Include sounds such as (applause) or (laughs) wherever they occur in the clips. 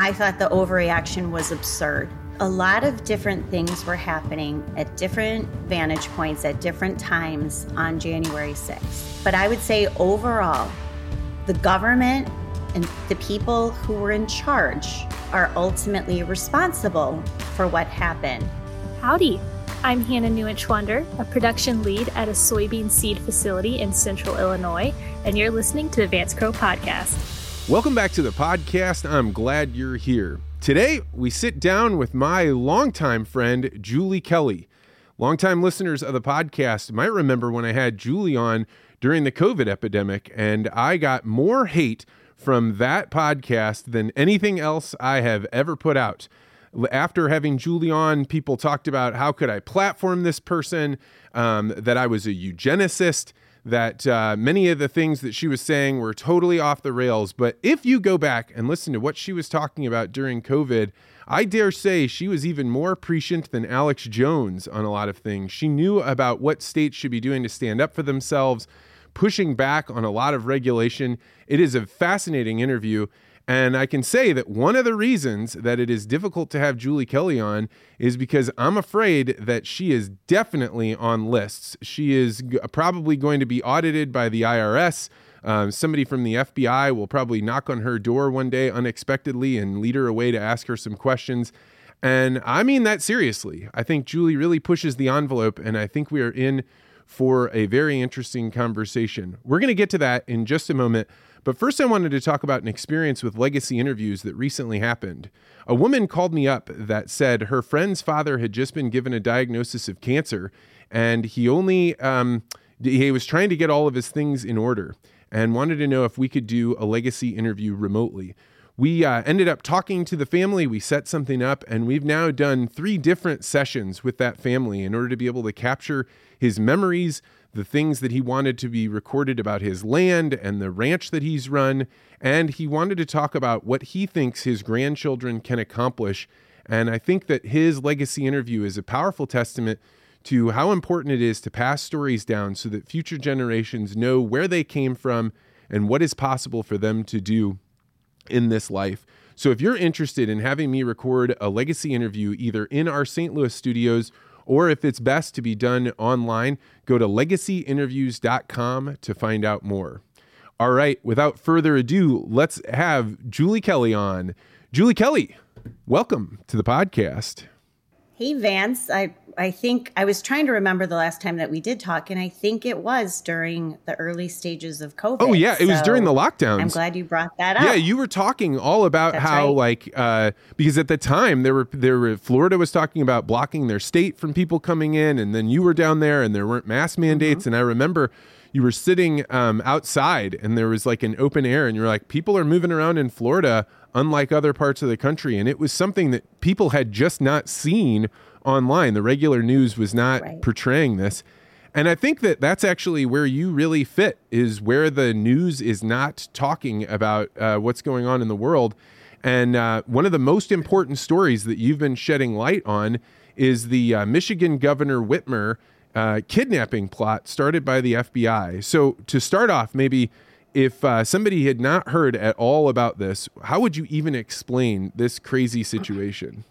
I thought the overreaction was absurd. A lot of different things were happening at different vantage points at different times on January 6th. But I would say overall, the government and the people who were in charge are ultimately responsible for what happened. Howdy. I'm Hannah Newich-Schwander, a production lead at a soybean seed facility in central Illinois, and you're listening to the Vance Crowe Podcast. Welcome back to the podcast. I'm glad you're here. Today, we sit down with my longtime friend, Julie Kelly. Longtime listeners of the podcast might remember when I had Julie on during the COVID epidemic, and I got more hate from that podcast than anything else I have ever put out. After having Julie on, people talked about how could I platform this person, um, that I was a eugenicist, that uh, many of the things that she was saying were totally off the rails. But if you go back and listen to what she was talking about during COVID, I dare say she was even more prescient than Alex Jones on a lot of things. She knew about what states should be doing to stand up for themselves, pushing back on a lot of regulation. It is a fascinating interview. And I can say that one of the reasons that it is difficult to have Julie Kelly on is because I'm afraid that she is definitely on lists. She is g- probably going to be audited by the IRS. Um, somebody from the FBI will probably knock on her door one day unexpectedly and lead her away to ask her some questions. And I mean that seriously. I think Julie really pushes the envelope, and I think we are in for a very interesting conversation. We're going to get to that in just a moment. But first, I wanted to talk about an experience with legacy interviews that recently happened. A woman called me up that said her friend's father had just been given a diagnosis of cancer, and he only um, he was trying to get all of his things in order and wanted to know if we could do a legacy interview remotely. We uh, ended up talking to the family. We set something up, and we've now done three different sessions with that family in order to be able to capture his memories, the things that he wanted to be recorded about his land and the ranch that he's run. And he wanted to talk about what he thinks his grandchildren can accomplish. And I think that his legacy interview is a powerful testament to how important it is to pass stories down so that future generations know where they came from and what is possible for them to do in this life. So if you're interested in having me record a legacy interview either in our St. Louis studios or if it's best to be done online, go to legacyinterviews.com to find out more. All right, without further ado, let's have Julie Kelly on. Julie Kelly, welcome to the podcast. Hey, Vance. I, I think I was trying to remember the last time that we did talk, and I think it was during the early stages of COVID. Oh, yeah. It was during the lockdowns. I'm glad you brought that up. Yeah, you were talking all about That's how, right. like, uh, because at the time there were there were Florida was talking about blocking their state from people coming in, and then you were down there, and there weren't mask mandates, Mm-hmm. and I remember you were sitting um, outside, and there was like an open air, and you're like, people are moving around in Florida, unlike other parts of the country, and it was something that people had just not seen online. The regular news was not Right. portraying this. And I think that that's actually where you really fit is where the news is not talking about uh, what's going on in the world. And uh, one of the most important stories that you've been shedding light on is the uh, Michigan Governor Whitmer uh, kidnapping plot started by the FBI. So to start off, maybe if uh, somebody had not heard at all about this, how would you even explain this crazy situation?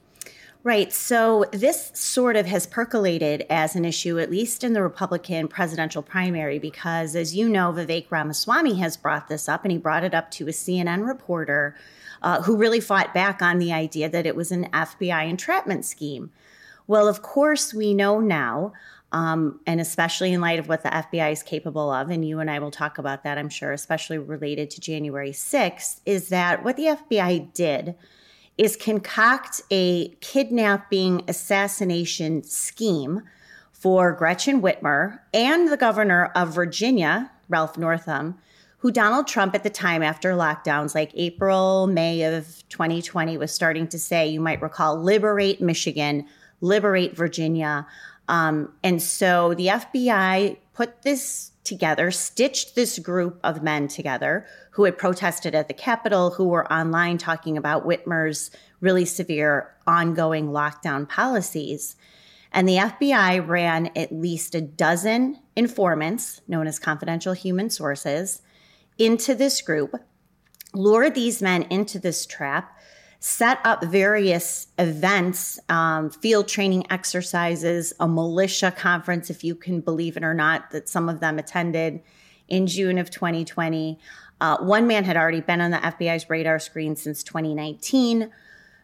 Right. So this sort of has percolated as an issue, at least in the Republican presidential primary, because as you know, Vivek Ramaswamy has brought this up and he brought it up to a CNN reporter uh, who really fought back on the idea that it was an FBI entrapment scheme. Well, of course, we know now, um, and especially in light of what the FBI is capable of, and you and I will talk about that, I'm sure, especially related to January 6th, is that what the FBI did is concoct a kidnapping assassination scheme for Gretchen Whitmer and the governor of Virginia, Ralph Northam, who Donald Trump at the time after lockdowns like April, May of 2020 was starting to say, you might recall, liberate Michigan, liberate Virginia. Um, and so the FBI put this together, stitched this group of men together who had protested at the Capitol, who were online talking about Whitmer's really severe ongoing lockdown policies. And the FBI ran at least a dozen informants, known as confidential human sources, into this group, lured these men into this trap. Set up various events, um, field training exercises, a militia conference, if you can believe it or not, that some of them attended in June of 2020. Uh, one man had already been on the FBI's radar screen since 2019.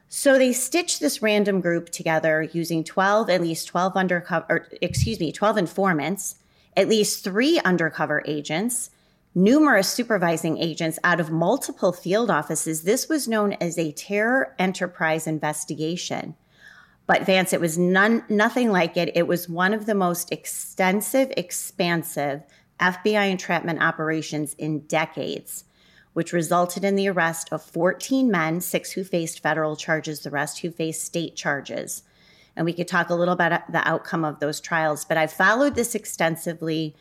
So they stitched this random group together using 12, at least 12 undercover, or, excuse me, 12 informants, at least three undercover agents, numerous supervising agents out of multiple field offices. This was known as a terror enterprise investigation. But Vance, it was none, nothing like it. It was one of the most extensive, expansive FBI entrapment operations in decades, which resulted in the arrest of 14 men, six who faced federal charges, the rest who faced state charges. And we could talk a little about uh, the outcome of those trials, but I followed this extensively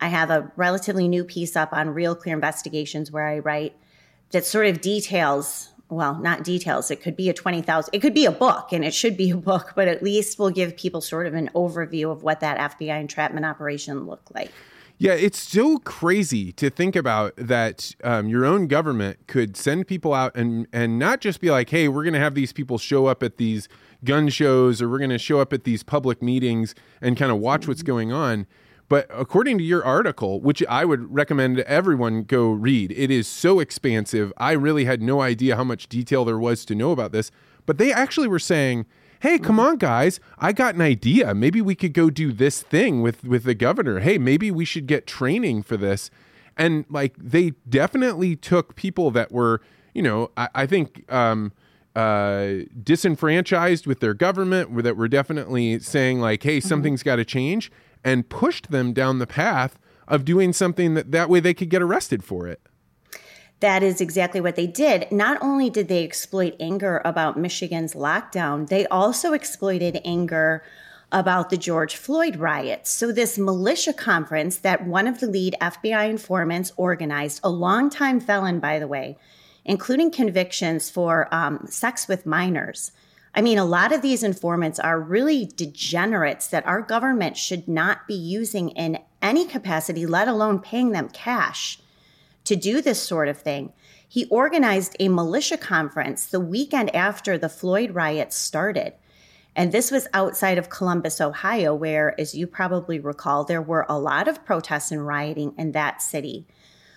I have a relatively new piece up on Real Clear Investigations where I write that sort of details well, not details. It could be a 20,000, it could be a book, and it should be a book, but at least we'll give people sort of an overview of what that FBI entrapment operation looked like. Yeah, it's so crazy to think about that um, your own government could send people out and and not just be like, hey, we're going to have these people show up at these gun shows or we're going to show up at these public meetings and kind of watch what's going on but according to your article, which I would recommend everyone go read, it is so expansive. I really had no idea how much detail there was to know about this. But they actually were saying, "Hey, come on, guys! I got an idea. Maybe we could go do this thing with with the governor. Hey, maybe we should get training for this." And like they definitely took people that were, you know, I, I think. Um, uh, disenfranchised with their government, that were definitely saying like, "Hey, mm-hmm. something's got to change," and pushed them down the path of doing something that that way they could get arrested for it. That is exactly what they did. Not only did they exploit anger about Michigan's lockdown, they also exploited anger about the George Floyd riots. So, this militia conference that one of the lead FBI informants organized, a longtime felon, by the way, including convictions for um, sex with minors, I mean, a lot of these informants are really degenerates that our government should not be using in any capacity, let alone paying them cash to do this sort of thing. He organized a militia conference the weekend after the Floyd riots started. And this was outside of Columbus, Ohio, where, as you probably recall, there were a lot of protests and rioting in that city.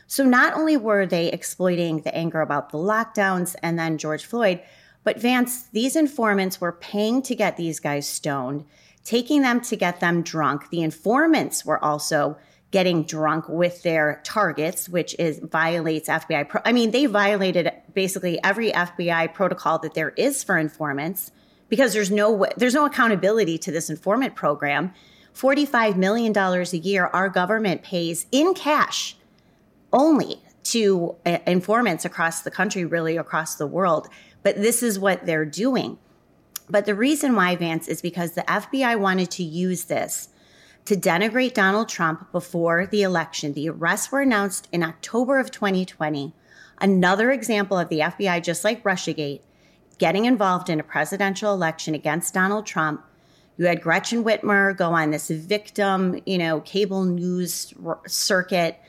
So not only were they exploiting the anger about the lockdowns and then George Floyd, but Vance, these informants were paying to get these guys stoned, taking them to get them drunk. The informants were also getting drunk with their targets, which is violates FBI. Pro- I mean, they violated basically every FBI protocol that there is for informants because there's no there's no accountability to this informant program. $45 million a year our government pays in cash only to uh, informants across the country, really across the world. But this is what they're doing. But the reason why, Vance, is because the FBI wanted to use this to denigrate Donald Trump before the election. The arrests were announced in October of 2020. Another example of the FBI, just like Russiagate, getting involved in a presidential election against Donald Trump. You had Gretchen Whitmer go on this victim, you know, cable news circuit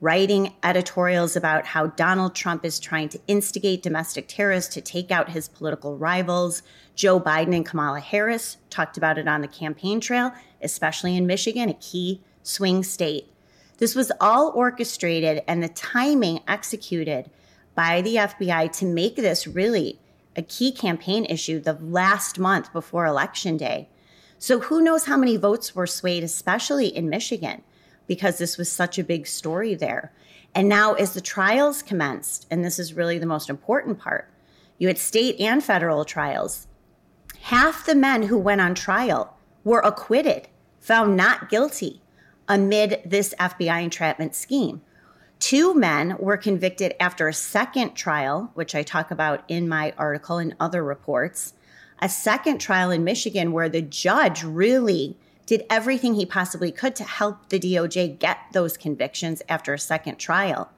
writing editorials about how Donald Trump is trying to instigate domestic terrorists to take out his political rivals. Joe Biden and Kamala Harris talked about it on the campaign trail, especially in Michigan, a key swing state. This was all orchestrated and the timing executed by the FBI to make this really a key campaign issue the last month before Election Day. So, who knows how many votes were swayed, especially in Michigan? Because this was such a big story there. And now, as the trials commenced, and this is really the most important part, you had state and federal trials. Half the men who went on trial were acquitted, found not guilty amid this FBI entrapment scheme. Two men were convicted after a second trial, which I talk about in my article and other reports. A second trial in Michigan where the judge really did everything he possibly could to help the DOJ get those convictions after a second trial.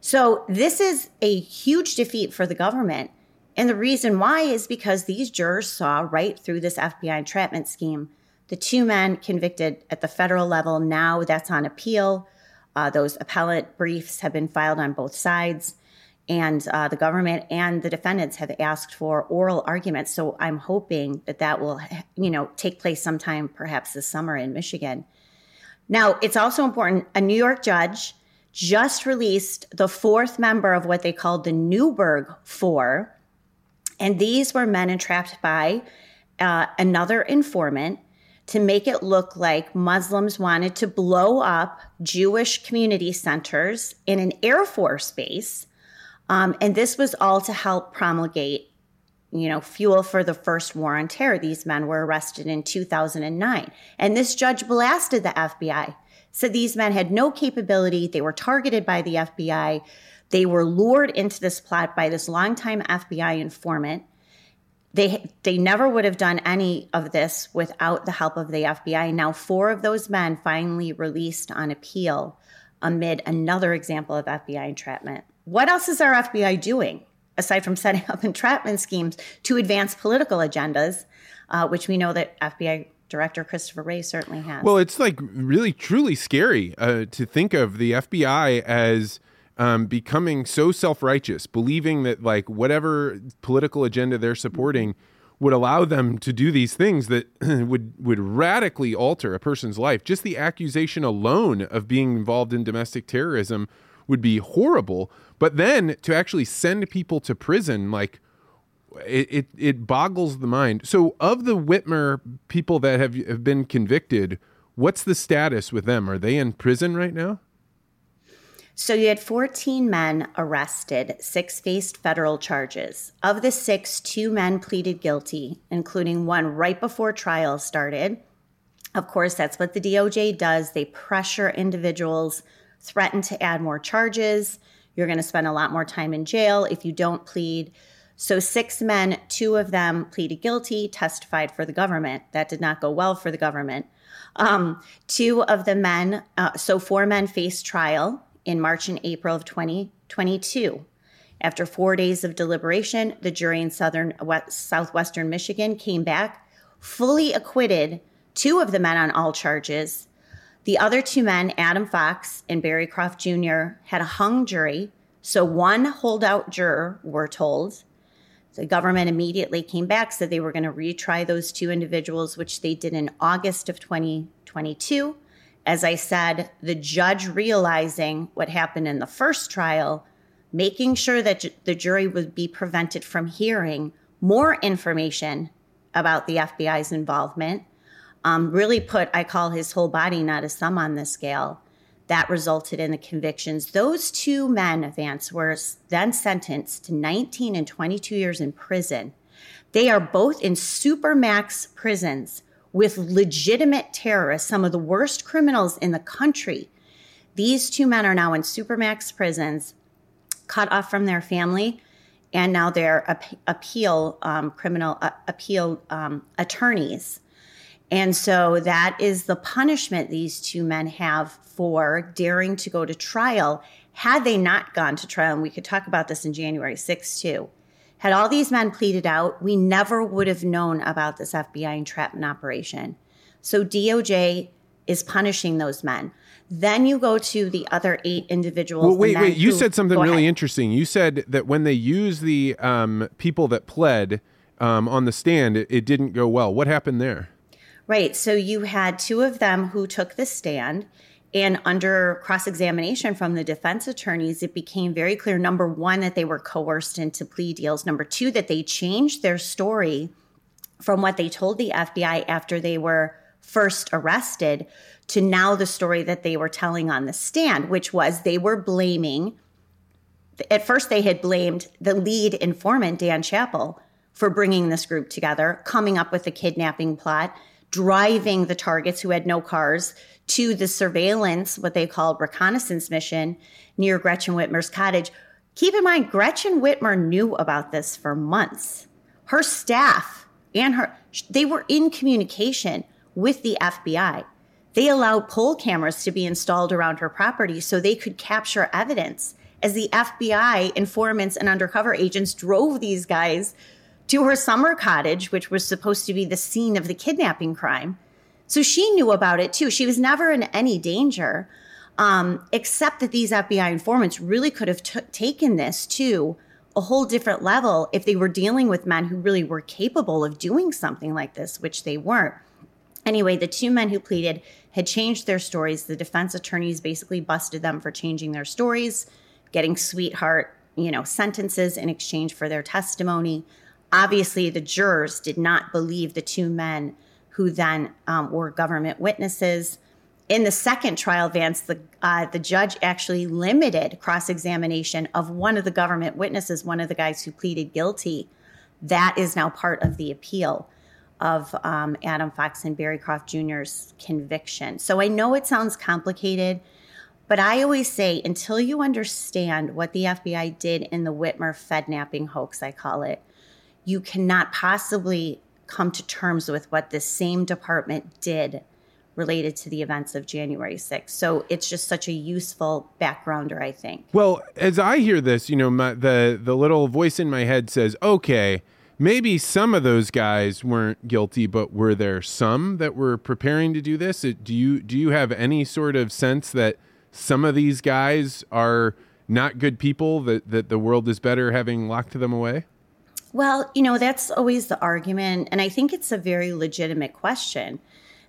So, this is a huge defeat for the government. And the reason why is because these jurors saw right through this FBI entrapment scheme. The two men convicted at the federal level, now that's on appeal. Uh, those appellate briefs have been filed on both sides. And uh, the government and the defendants have asked for oral arguments. So I'm hoping that that will, you know, take place sometime, perhaps this summer in Michigan. Now, it's also important. A New York judge just released the fourth member of what they called the Newburgh Four, and these were men entrapped by uh, another informant to make it look like Muslims wanted to blow up Jewish community centers in an Air Force base um, and this was all to help promulgate, you know, fuel for the first war on terror. These men were arrested in 2009. And this judge blasted the FBI, said these men had no capability. They were targeted by the FBI. They were lured into this plot by this longtime FBI informant. They, they never would have done any of this without the help of the FBI. Now, four of those men finally released on appeal amid another example of FBI entrapment. What else is our FBI doing aside from setting up (laughs) entrapment schemes to advance political agendas, uh, which we know that FBI Director Christopher Wray certainly has? Well, it's like really truly scary uh, to think of the FBI as. Um, becoming so self-righteous, believing that like whatever political agenda they're supporting would allow them to do these things that (clears throat) would would radically alter a person's life. Just the accusation alone of being involved in domestic terrorism would be horrible. But then to actually send people to prison, like it, it, it boggles the mind. So, of the Whitmer people that have, have been convicted, what's the status with them? Are they in prison right now? So, you had 14 men arrested, six faced federal charges. Of the six, two men pleaded guilty, including one right before trial started. Of course, that's what the DOJ does. They pressure individuals, threaten to add more charges. You're going to spend a lot more time in jail if you don't plead. So, six men, two of them pleaded guilty, testified for the government. That did not go well for the government. Um, two of the men, uh, so four men faced trial in March and April of 2022. After four days of deliberation, the jury in southern west, southwestern Michigan came back fully acquitted two of the men on all charges the other two men, Adam Fox and Barry Croft Jr., had a hung jury. So one holdout juror, we're told. The government immediately came back, said they were going to retry those two individuals, which they did in August of 2022. As I said, the judge realizing what happened in the first trial, making sure that the jury would be prevented from hearing more information about the FBI's involvement um, really put, I call his whole body, not a sum on the scale. That resulted in the convictions. Those two men, Vance, were then sentenced to 19 and 22 years in prison. They are both in supermax prisons with legitimate terrorists, some of the worst criminals in the country. These two men are now in supermax prisons, cut off from their family, and now they're appeal um, criminal uh, appeal um, attorneys. And so that is the punishment these two men have for daring to go to trial. Had they not gone to trial, and we could talk about this in January 6th too, had all these men pleaded out, we never would have known about this FBI entrapment operation. So DOJ is punishing those men. Then you go to the other eight individuals. Well, wait, wait. You who, said something really ahead. interesting. You said that when they use the um, people that pled um, on the stand, it, it didn't go well. What happened there? Right. So you had two of them who took the stand. And under cross examination from the defense attorneys, it became very clear number one, that they were coerced into plea deals. Number two, that they changed their story from what they told the FBI after they were first arrested to now the story that they were telling on the stand, which was they were blaming, at first, they had blamed the lead informant, Dan Chappel, for bringing this group together, coming up with the kidnapping plot driving the targets who had no cars to the surveillance, what they called reconnaissance mission near Gretchen Whitmer's cottage. Keep in mind, Gretchen Whitmer knew about this for months. Her staff and her, they were in communication with the FBI. They allowed pole cameras to be installed around her property so they could capture evidence as the FBI informants and undercover agents drove these guys to her summer cottage, which was supposed to be the scene of the kidnapping crime. So she knew about it too. She was never in any danger. Um, except that these FBI informants really could have t- taken this to a whole different level if they were dealing with men who really were capable of doing something like this, which they weren't. Anyway, the two men who pleaded had changed their stories. The defense attorneys basically busted them for changing their stories, getting sweetheart, you know, sentences in exchange for their testimony. Obviously, the jurors did not believe the two men who then um, were government witnesses. In the second trial, Vance, the uh, the judge actually limited cross examination of one of the government witnesses, one of the guys who pleaded guilty. That is now part of the appeal of um, Adam Fox and Barry Croft Jr.'s conviction. So I know it sounds complicated, but I always say until you understand what the FBI did in the Whitmer Fednapping hoax, I call it, you cannot possibly come to terms with what the same department did related to the events of January 6th. So it's just such a useful backgrounder, I think. Well, as I hear this, you know, my, the the little voice in my head says, "Okay, maybe some of those guys weren't guilty, but were there some that were preparing to do this? Do you do you have any sort of sense that some of these guys are not good people that that the world is better having locked them away?" Well, you know, that's always the argument and I think it's a very legitimate question.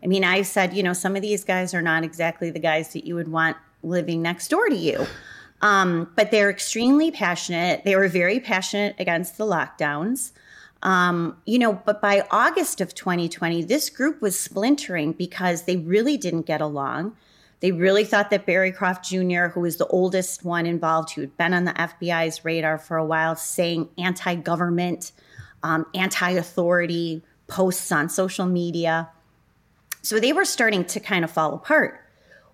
I mean, I've said, you know, some of these guys are not exactly the guys that you would want living next door to you. Um, but they're extremely passionate. They were very passionate against the lockdowns. Um, you know, but by August of 2020, this group was splintering because they really didn't get along. They really thought that Barry Croft Jr., who was the oldest one involved, who had been on the FBI's radar for a while, saying anti government, um, anti authority posts on social media, so they were starting to kind of fall apart.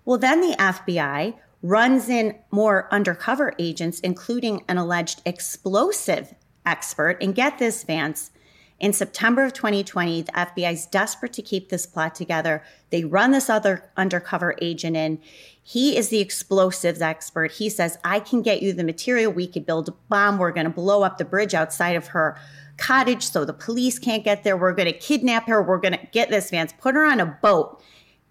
Well, then the FBI runs in more undercover agents, including an alleged explosive expert. And get this, Vance, in September of 2020, the FBI is desperate to keep this plot together. They run this other undercover agent in. He is the explosives expert. He says, I can get you the material. We could build a bomb. We're going to blow up the bridge outside of her cottage so the police can't get there. We're going to kidnap her. We're going to get this Vance, put her on a boat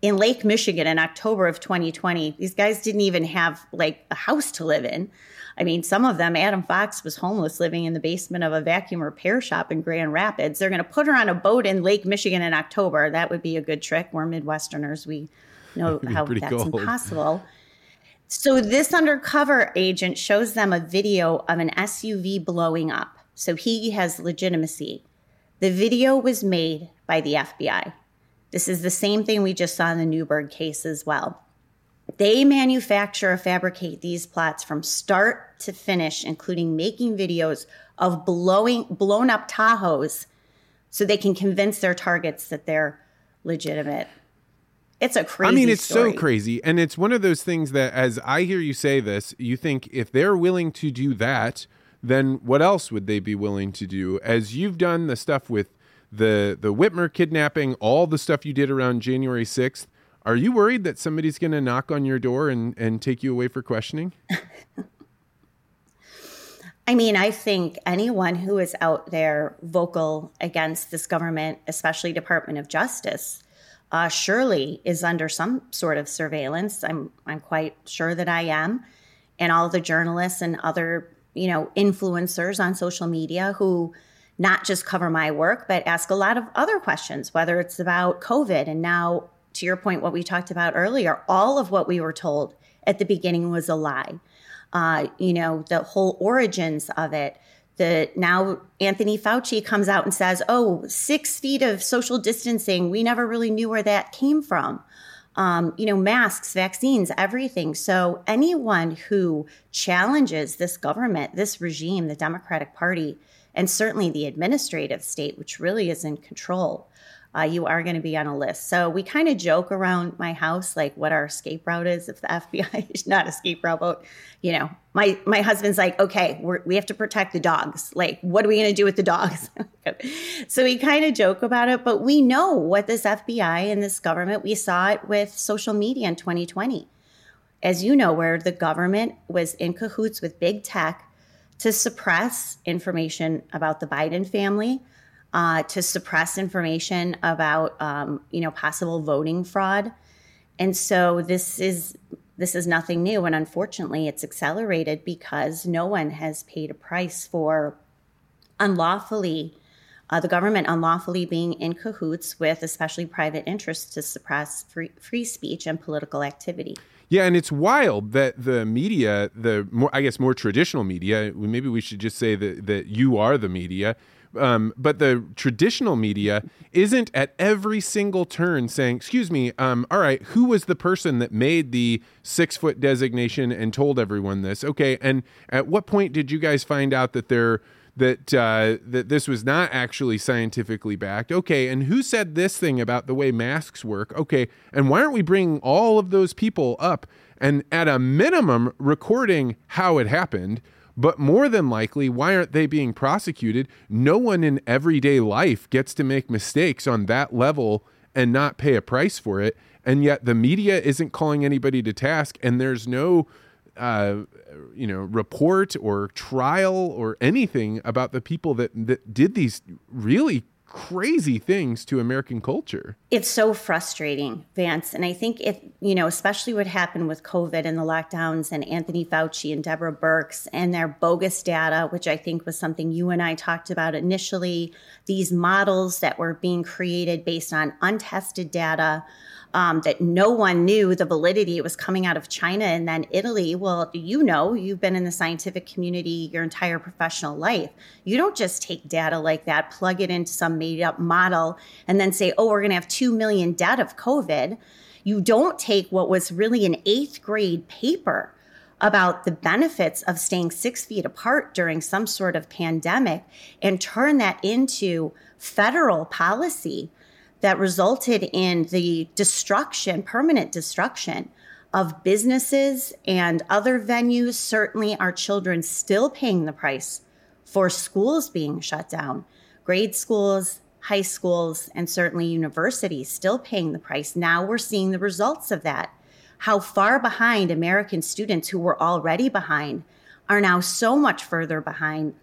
in Lake Michigan in October of 2020. These guys didn't even have like a house to live in. I mean, some of them, Adam Fox was homeless living in the basement of a vacuum repair shop in Grand Rapids. They're going to put her on a boat in Lake Michigan in October. That would be a good trick. We're Midwesterners. We know (laughs) how that's cold. impossible. So, this undercover agent shows them a video of an SUV blowing up. So he has legitimacy. The video was made by the FBI. This is the same thing we just saw in the Newburgh case as well. They manufacture or fabricate these plots from start to finish, including making videos of blowing blown up Tahoes so they can convince their targets that they're legitimate. It's a crazy I mean, it's story. so crazy. And it's one of those things that as I hear you say this, you think if they're willing to do that, then what else would they be willing to do? As you've done the stuff with the the Whitmer kidnapping, all the stuff you did around January 6th, are you worried that somebody's going to knock on your door and, and take you away for questioning? (laughs) I mean, I think anyone who is out there vocal against this government, especially Department of Justice, uh, surely is under some sort of surveillance. I'm I'm quite sure that I am, and all the journalists and other you know, influencers on social media who not just cover my work, but ask a lot of other questions, whether it's about COVID. And now, to your point, what we talked about earlier, all of what we were told at the beginning was a lie. Uh, you know, the whole origins of it. The now Anthony Fauci comes out and says, "Oh, six feet of social distancing. We never really knew where that came from." um, you know, masks, vaccines, everything. So anyone who challenges this government, this regime, the Democratic Party, and certainly the administrative state, which really is in control, uh, you are going to be on a list. So we kind of joke around my house, like what our escape route is if the (laughs) FBI is not escape route, but you know, my my husband's like, okay, we have to protect the dogs. Like, what are we going to do with the dogs? (laughs) so we kind of joke about it, but we know what this FBI and this government. We saw it with social media in 2020, as you know, where the government was in cahoots with big tech to suppress information about the Biden family uh, to suppress information about um, you know possible voting fraud and so this is This is nothing new. And unfortunately, it's accelerated because no one has paid a price for unlawfully, uh, the government unlawfully being in cahoots with especially private interests to suppress free, free speech and political activity. Yeah, and it's wild that the media, the more I guess more traditional media, maybe we should just say that that you are the media. Um, but the traditional media isn't at every single turn saying, "Excuse me, um, all right, who was the person that made the six foot designation and told everyone this?" Okay, and at what point did you guys find out that they're that uh, that this was not actually scientifically backed. Okay, and who said this thing about the way masks work? Okay, and why aren't we bringing all of those people up and at a minimum recording how it happened? But more than likely, why aren't they being prosecuted? No one in everyday life gets to make mistakes on that level and not pay a price for it. And yet the media isn't calling anybody to task, and there's no uh, you know report or trial or anything about the people that that did these really crazy things to American culture. It's so frustrating, Vance. And I think it, you know, especially what happened with COVID and the lockdowns and Anthony Fauci and Deborah Birx and their bogus data, which I think was something you and I talked about initially, these models that were being created based on untested data um, that no one knew the validity. It was coming out of China and then Italy. Well, you know, you've been in the scientific community your entire professional life. You don't just take data like that, plug it into some made up model, and then say, oh, we're going to have 2 million dead of COVID. You don't take what was really an eighth grade paper about the benefits of staying six feet apart during some sort of pandemic and turn that into federal policy that resulted in the destruction, permanent destruction of businesses and other venues. Certainly, our children still paying the price for schools being shut down, grade schools, high schools, and certainly universities still paying the price. Now we're seeing the results of that. How far behind American students who were already behind are now so much further behind.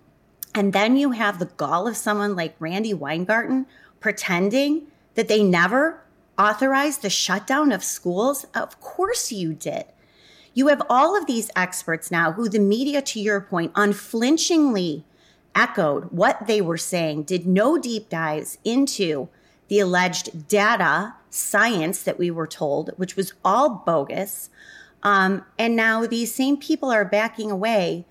And then you have the gall of someone like Randi Weingarten pretending that they never authorized the shutdown of schools? Of course you did. You have all of these experts now who the media, to your point, unflinchingly echoed what they were saying, did no deep dives into the alleged data science that we were told, which was all bogus. Um, and now these same people are backing away.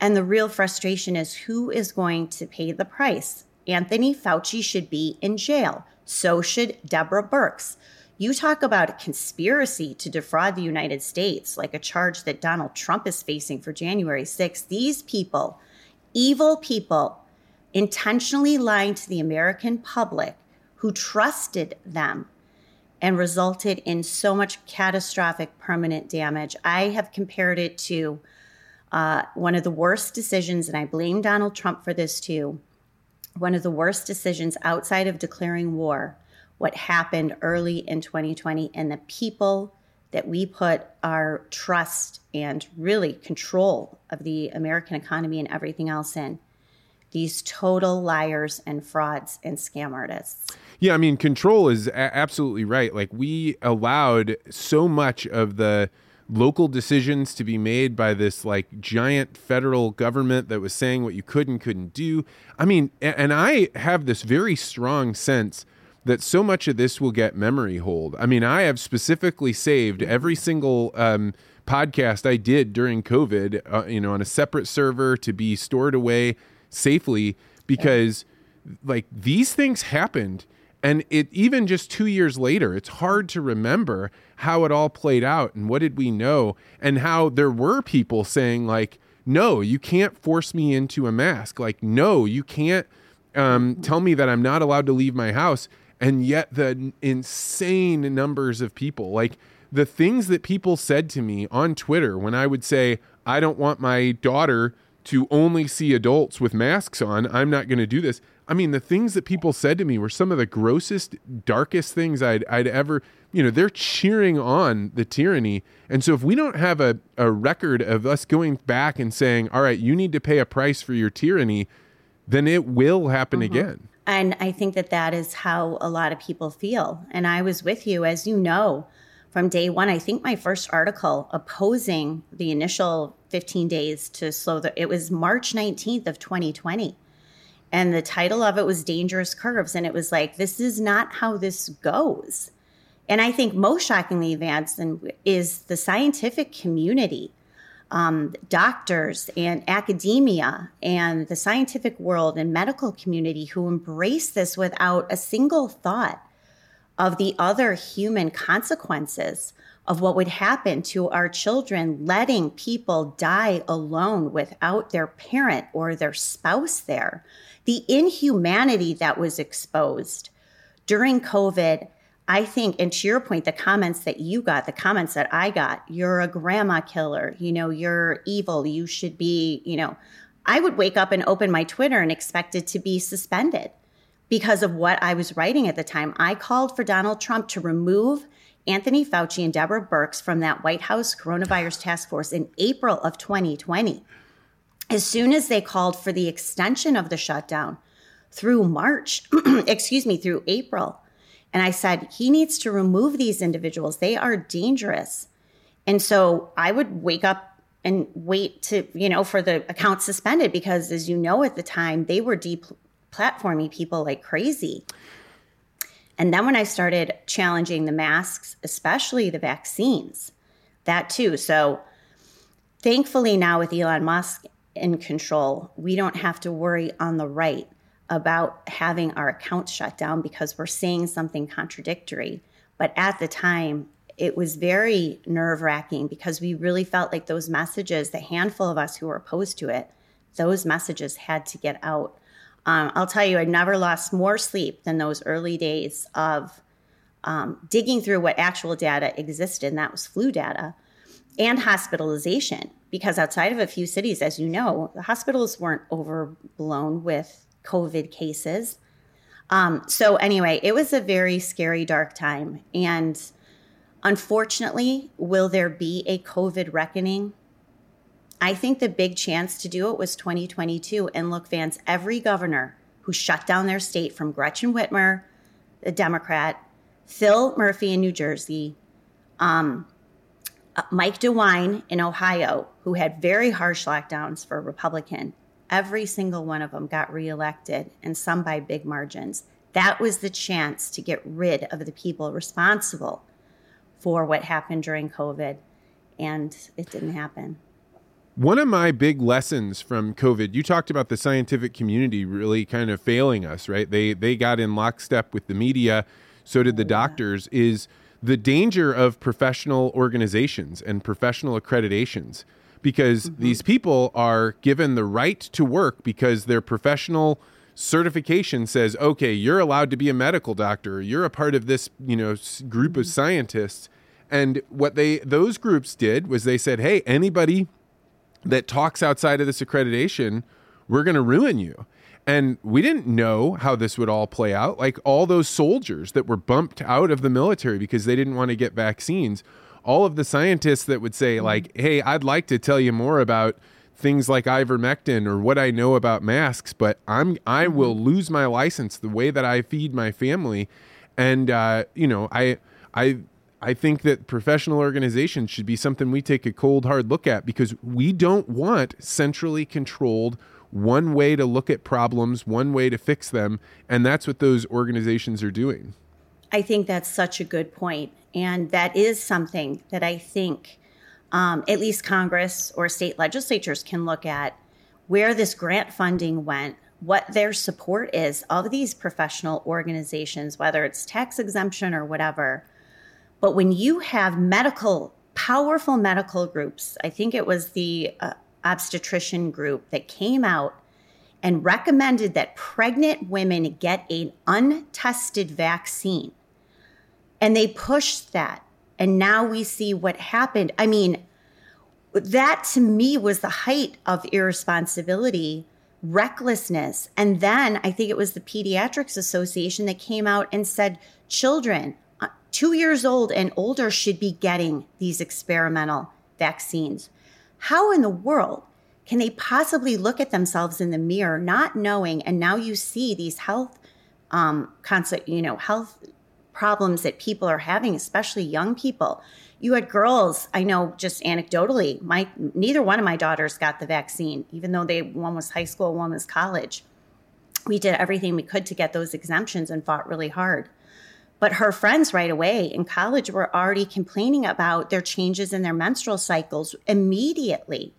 And the real frustration is who is going to pay the price? Anthony Fauci should be in jail. So should Deborah Birx. You talk about a conspiracy to defraud the United States, like a charge that Donald Trump is facing for January 6th. These people, evil people, intentionally lying to the American public who trusted them and resulted in so much catastrophic permanent damage. I have compared it to uh, one of the worst decisions, and I blame Donald Trump for this too one of the worst decisions outside of declaring war, what happened early in 2020, and the people that we put our trust and really control of the American economy and everything else in. These total liars and frauds and scam artists. Yeah, I mean, control is a- absolutely right. Like, we allowed so much of the local decisions to be made by this like giant federal government that was saying what you could and couldn't do. I mean, and I have this very strong sense that so much of this will get memory hold. I mean, I have specifically saved every single um, podcast I did during COVID, uh, you know, on a separate server to be stored away safely because, like, these things happened and it even just two years later, it's hard to remember how it all played out and what did we know and how there were people saying like, no, you can't force me into a mask. Like, no, you can't um, tell me that I'm not allowed to leave my house. And yet the insane numbers of people, like the things that people said to me on Twitter when I would say, I don't want my daughter to only see adults with masks on. I'm not going to do this. I mean, the things that people said to me were some of the grossest, darkest things I'd, I'd ever, you know, they're cheering on the tyranny. And so if we don't have a, a record of us going back and saying, all right, you need to pay a price for your tyranny, then it will happen mm-hmm. again. And I think that that is how a lot of people feel. And I was with you, as you know, from day one. I think my first article opposing the initial 15 days to slow the, it was March 19th of 2020. And the title of it was Dangerous Curves. And it was like, this is not how this goes. And I think most shockingly, Vance, is the scientific community, um, doctors and academia and the scientific world and medical community who embrace this without a single thought of the other human consequences of what would happen to our children, letting people die alone without their parent or their spouse there. The inhumanity that was exposed during COVID I think, and to your point, the comments that you got, the comments that I got, you're a grandma killer, you know, you're evil, you should be, you know, I would wake up and open my Twitter and expect it to be suspended because of what I was writing at the time. I called for Donald Trump to remove Anthony Fauci and Deborah Birx from that White House coronavirus task force in April of 2020. As soon as they called for the extension of the shutdown through March, (clears throat) excuse me, through April, and I said, he needs to remove these individuals. They are dangerous. And so I would wake up and wait to, you know, for the account suspended because, as you know, at the time, they were deplatforming people like crazy. And then when I started challenging the masks, especially the vaccines, that too. So thankfully, now with Elon Musk in control, we don't have to worry on the right about having our accounts shut down because we're saying something contradictory. But at the time, it was very nerve wracking because we really felt like those messages, the handful of us who were opposed to it, those messages had to get out. Um, I'll tell you, I never lost more sleep than those early days of um, digging through what actual data existed, and that was flu data and hospitalization. Because outside of a few cities, as you know, the hospitals weren't overblown with COVID cases. Um, so, anyway, it was a very scary, dark time. And unfortunately, will there be a COVID reckoning? I think the big chance to do it was 2022. And look, Vance, every governor who shut down their state from Gretchen Whitmer, the Democrat, Phil Murphy in New Jersey, um, uh, Mike DeWine in Ohio, who had very harsh lockdowns for a Republican, Every single one of them got reelected, and some by big margins. That was the chance to get rid of the people responsible for what happened during COVID, and it didn't happen. One of my big lessons from COVID, you talked about the scientific community really kind of failing us, right? They they got in lockstep with the media, so did the oh, doctors. Is the danger of professional organizations and professional accreditations because mm-hmm. these people are given the right to work because their professional certification says, okay, you're allowed to be a medical doctor. You're a part of this, you know, group mm-hmm. of scientists. And what they those groups did was they said, hey, anybody that talks outside of this accreditation, we're going to ruin you. And we didn't know how this would all play out. Like all those soldiers that were bumped out of the military because they didn't want to get vaccines all of the scientists that would say mm-hmm. like, "Hey, I'd like to tell you more about things like ivermectin or what I know about masks, but I'm I mm-hmm. will lose my license the way that I feed my family." And uh, you know, I I I think that professional organizations should be something we take a cold hard look at because we don't want centrally controlled one way to look at problems, one way to fix them, and that's what those organizations are doing. I think that's such a good point. And that is something that I think um, at least Congress or state legislatures can look at where this grant funding went, what their support is of these professional organizations, whether it's tax exemption or whatever. But when you have medical, powerful medical groups, I think it was the uh, obstetrician group that came out and recommended that pregnant women get an untested vaccine and they pushed that. And now we see what happened. I mean, that to me was the height of irresponsibility, recklessness. And then I think it was the Pediatrics Association that came out and said children uh, two years old and older should be getting these experimental vaccines. How in the world can they possibly look at themselves in the mirror not knowing? And now you see these health, um, concept, you know, health problems that people are having, especially young people. You had girls, I know just anecdotally, my neither one of my daughters got the vaccine, even though they one was high school, one was college. We did everything we could to get those exemptions and fought really hard. But her friends right away in college were already complaining about their changes in their menstrual cycles immediately,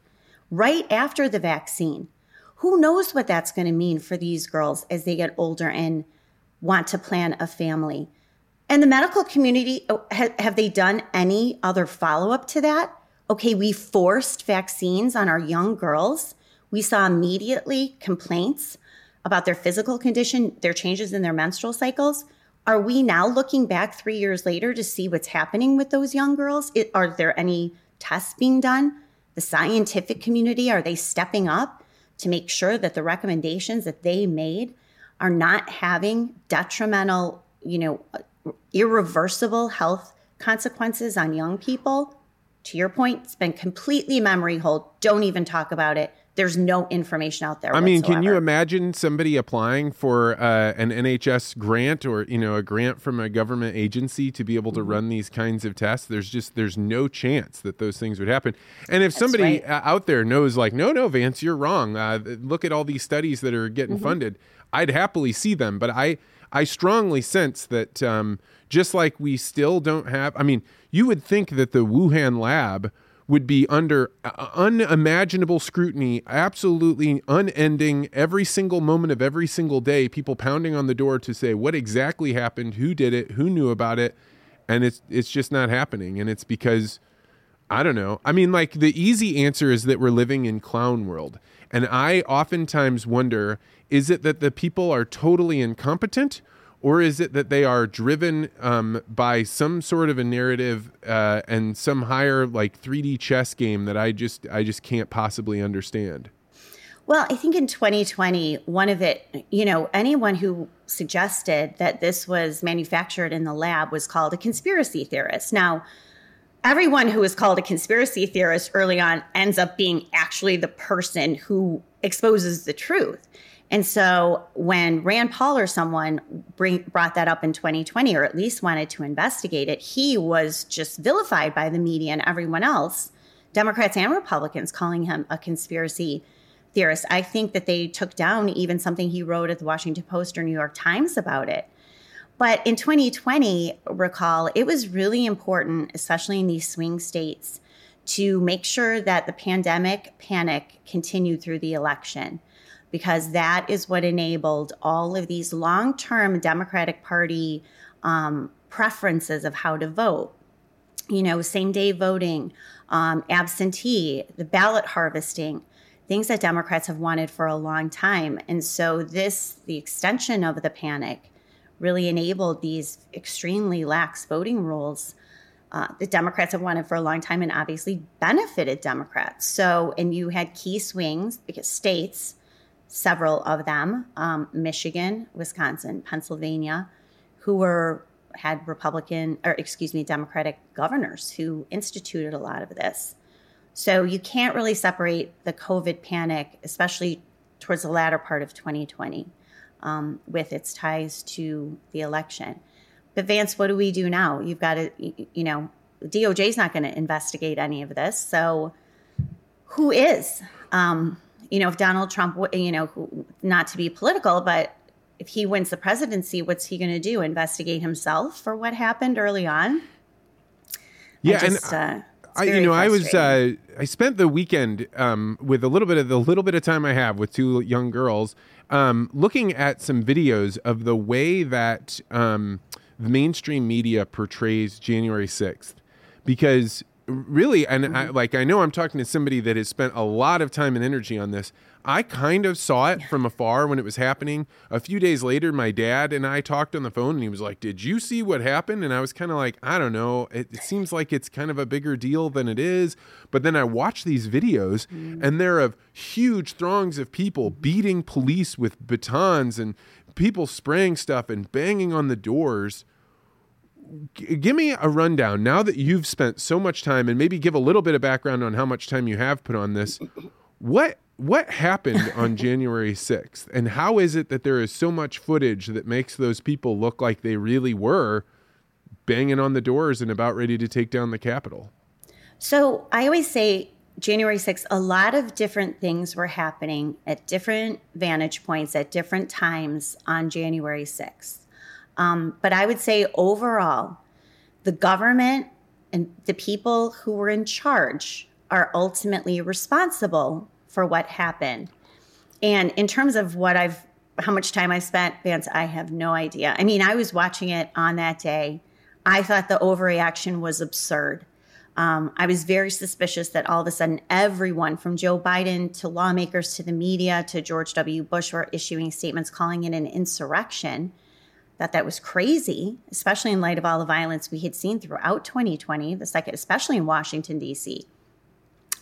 right after the vaccine. Who knows what that's going to mean for these girls as they get older and want to plan a family? And the medical community, oh, have they done any other follow up to that? Okay, we forced vaccines on our young girls. We saw immediately complaints about their physical condition, their changes in their menstrual cycles. Are we now looking back three years later to see what's happening with those young girls? Are there any tests being done? The scientific community, are they stepping up to make sure that the recommendations that they made are not having detrimental, you know, irreversible health consequences on young people? To your point, it's been completely memory hold. Don't even talk about it there's no information out there. I mean, can you imagine somebody applying for uh, an NHS grant or you know a grant from a government agency to be able to mm-hmm. run these kinds of tests? There's just there's no chance that those things would happen. And if That's somebody right. out there knows like, no, no, Vance, you're wrong. Uh, look at all these studies that are getting mm-hmm. funded. I'd happily see them, but I I strongly sense that um, just like we still don't have. I mean, you would think that the Wuhan lab would be under uh, unimaginable scrutiny, absolutely unending, every single moment of every single day, people pounding on the door to say what exactly happened, who did it, who knew about it, and it's it's just not happening, and it's because I don't know. I mean, like the easy answer is that we're living in clown world, and I oftentimes wonder: is it that the people are totally incompetent? or is it that they are driven um, by some sort of a narrative uh, and some higher like 3D chess game that I just I just can't possibly understand? Well, I think in 2020, one of it, you know, anyone who suggested that this was manufactured in the lab was called a conspiracy theorist. Now, everyone who is called a conspiracy theorist early on ends up being actually the person who exposes the truth. And so when Rand Paul or someone bring, brought that up in 2020, or at least wanted to investigate it, he was just vilified by the media and everyone else, Democrats and Republicans, calling him a conspiracy theorist. I think that they took down even something he wrote at the Washington Post or New York Times about it. But in 2020, recall, it was really important, especially in these swing states, to make sure that the pandemic panic continued through the election because that is what enabled all of these long term Democratic Party um, preferences of how to vote. You know, same day voting, um, absentee, the ballot harvesting, things that Democrats have wanted for a long time. And so, this, the extension of the panic, really enabled these extremely lax voting rules uh, the Democrats have wanted for a long time and obviously benefited Democrats. So, and you had key swings because states several of them, um, Michigan, Wisconsin, Pennsylvania, who were had Republican or excuse me, Democratic governors who instituted a lot of this. So you can't really separate the COVID panic, especially towards the latter part of 2020, um, with its ties to the election. But Vance, what do we do now? You've got to, you know, DOJ is not going to investigate any of this. So who is? Um, you know, if Donald Trump, you know, not to be political, but if he wins the presidency, what's he going to do? Investigate himself for what happened early on? Yeah, just, and uh, I, you know, I was uh, I spent the weekend um, with a little bit of the little bit of time I have with two young girls, um, looking at some videos of the way that um, the mainstream media portrays January sixth, because really and mm-hmm. I, like i know i'm talking to somebody that has spent a lot of time and energy on this. I kind of saw it from afar when it was happening. A few days later my dad and i talked on the phone and he was like did you see what happened? And i was kind of like i don't know. It, it, seems like it's kind of a bigger deal than it is. But then i watch these videos mm. and they're of huge throngs of people beating police with batons and people spraying stuff and banging on the doors g- give me a rundown now that you've spent so much time and maybe give a little bit of background on how much time you have put on this. What what happened (laughs) on January 6th and how is it that there is so much footage that makes those people look like they really were banging on the doors and about ready to take down the Capitol. So I always say January 6th, a lot of different things were happening at different vantage points at different times on January 6th. Um, but I would say overall, the government and the people who were in charge are ultimately responsible for what happened. And in terms of what I've, how much time I spent, Vance, I have no idea. I mean, I was watching it on that day. I thought the overreaction was absurd. Um, I was very suspicious that all of a sudden everyone from Joe Biden to lawmakers to the media to George W. Bush were issuing statements calling it an insurrection. That that was crazy, especially in light of all the violence we had seen throughout 2020, the second, especially in Washington D.C.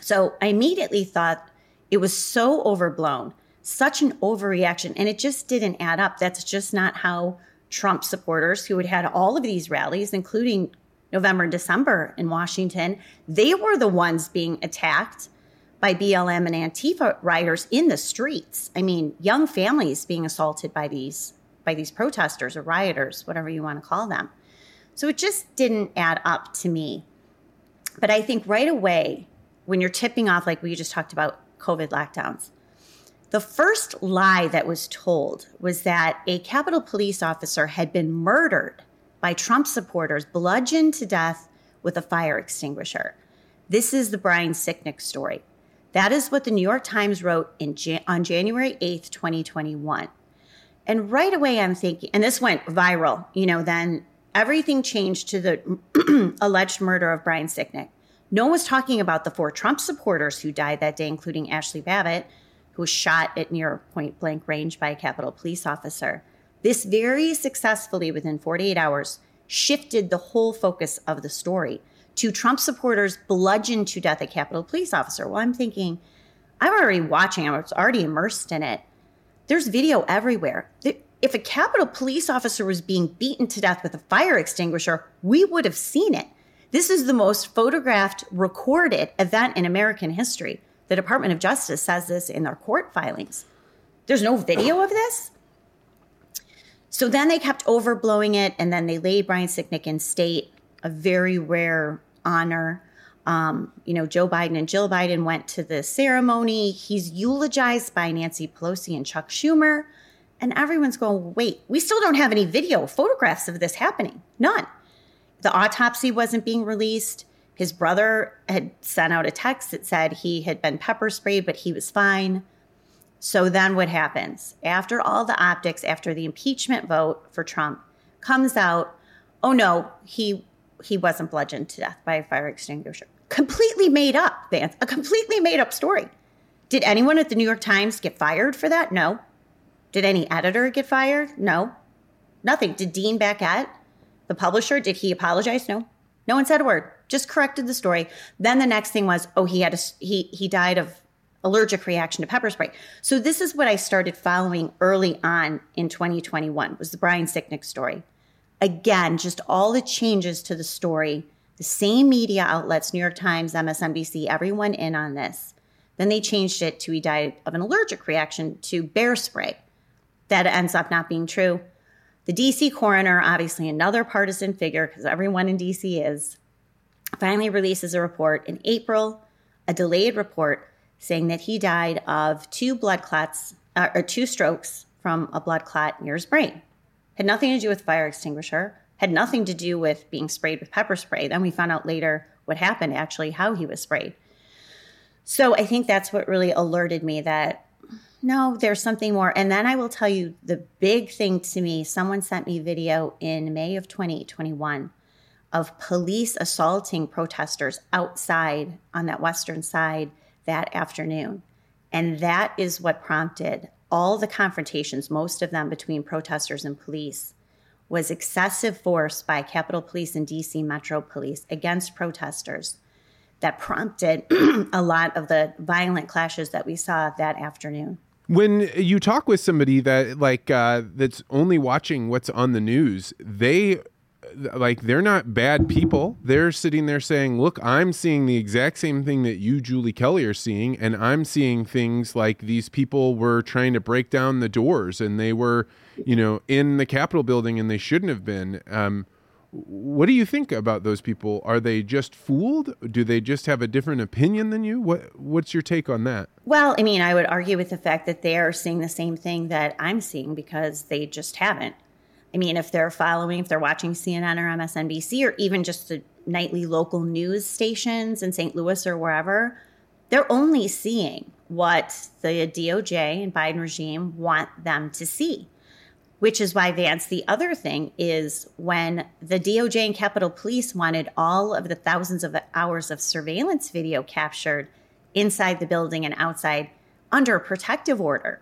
So I immediately thought it was so overblown, such an overreaction, and it just didn't add up. That's just not how Trump supporters, who had had all of these rallies, including November and December in Washington, they were the ones being attacked by BLM and Antifa rioters in the streets. I mean, young families being assaulted by these by these protesters or rioters, whatever you want to call them. So it just didn't add up to me. But I think right away, when you're tipping off, like we just talked about COVID lockdowns, the first lie that was told was that a Capitol police officer had been murdered by Trump supporters bludgeoned to death with a fire extinguisher. This is the Brian Sicknick story. That is what the New York Times wrote in on January 8th, 2021. And right away, I'm thinking, and this went viral, you know, then everything changed to the (clears throat) alleged murder of Brian Sicknick. No one was talking about the four Trump supporters who died that day, including Ashli Babbitt, who was shot at near point blank range by a Capitol police officer. This very successfully, within 48 hours, shifted the whole focus of the story to Trump supporters bludgeoned to death a Capitol police officer. Well, I'm thinking, I'm already watching, I was already immersed in it. There's video everywhere. If a Capitol police officer was being beaten to death with a fire extinguisher, we would have seen it. This is the most photographed, recorded event in American history. The Department of Justice says this in their court filings. There's no video of this? So then they kept overblowing it, and then they laid Brian Sicknick in state, a very rare honor. Um, you know, Joe Biden and Jill Biden went to the ceremony. He's eulogized by Nancy Pelosi and Chuck Schumer. And everyone's going, wait, we still don't have any video photographs of this happening. None. The autopsy wasn't being released. His brother had sent out a text that said he had been pepper sprayed, but he was fine. So then what happens? After all the optics, after the impeachment vote for Trump comes out, oh no, he he wasn't bludgeoned to death by a fire extinguisher. Completely made up, Vance. A completely made up story. Did anyone at the New York Times get fired for that? No. Did any editor get fired? No. Nothing. Did Dean Baquet the publisher, did he apologize? No. No one said a word. Just corrected the story. Then the next thing was, oh, he had a he he died of allergic reaction to pepper spray. So this is what I started following early on in 2021 was the Brian Sicknick story. Again, just all the changes to the story, the same media outlets, New York Times, MSNBC, everyone in on this. Then they changed it to he died of an allergic reaction to bear spray. That ends up not being true. The DC coroner, obviously another partisan figure because everyone in DC is, finally releases a report in April, a delayed report saying that he died of two blood clots uh, or two strokes from a blood clot near his brain. Had nothing to do with fire extinguisher, had nothing to do with being sprayed with pepper spray. Then we found out later what happened, actually, how he was sprayed. So I think that's what really alerted me that no, there's something more. And then I will tell you the big thing to me someone sent me video in May of 2021 of police assaulting protesters outside on that western side that afternoon. And that is what prompted all the confrontations, most of them between protesters and police, was excessive force by Capitol Police and DC Metro Police against protesters that prompted (clears throat) a lot of the violent clashes that we saw that afternoon. When you talk with somebody that like uh, that's only watching what's on the news, they like they're not bad people. They're sitting there saying, "Look, I'm seeing the exact same thing that you, Julie Kelly, are seeing, and I'm seeing things like these people were trying to break down the doors, and they were, you know, in the Capitol building, and they shouldn't have been." Um, What do you think about those people? Are they just fooled? Do they just have a different opinion than you? What What's your take on that? Well, I mean, I would argue with the fact that they are seeing the same thing that I'm seeing because they just haven't. I mean, if they're following, if they're watching CNN or MSNBC or even just the nightly local news stations in St. Louis or wherever, they're only seeing what the DOJ and Biden regime want them to see which is why Vance, the other thing is when the DOJ and Capitol Police wanted all of the thousands of hours of surveillance video captured inside the building and outside under a protective order.